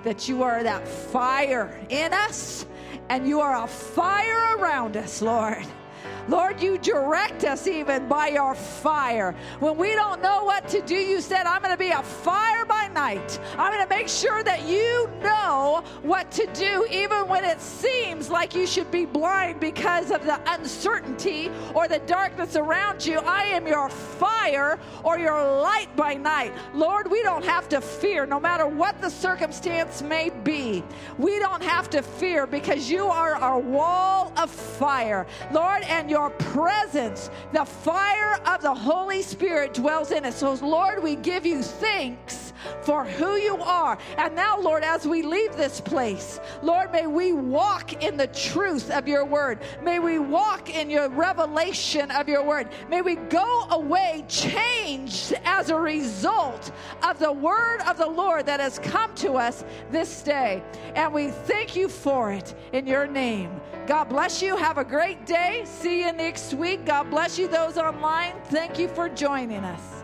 that you are that fire in us and you are a fire around us, Lord. Lord, you direct us even by your fire. When we don't know what to do, you said, I'm going to be a fire by night. I'm going to make sure that you know what to do, even when it seems like you should be blind because of the uncertainty or the darkness around you. I am your fire or your light by night. Lord, we don't have to fear, no matter what the circumstance may be. We don't have to fear because you are our wall of fire. Lord, and your presence, the fire of the Holy Spirit dwells in us. So, Lord, we give you thanks for who you are. And now, Lord, as we leave this place, Lord, may we walk in the truth of your word. May we walk in your revelation of your word. May we go away changed as a result of the word of the Lord that has come to us this day. And we thank you for it in your name. God bless you. Have a great day. See you you next week. God bless you, those online. Thank you for joining us.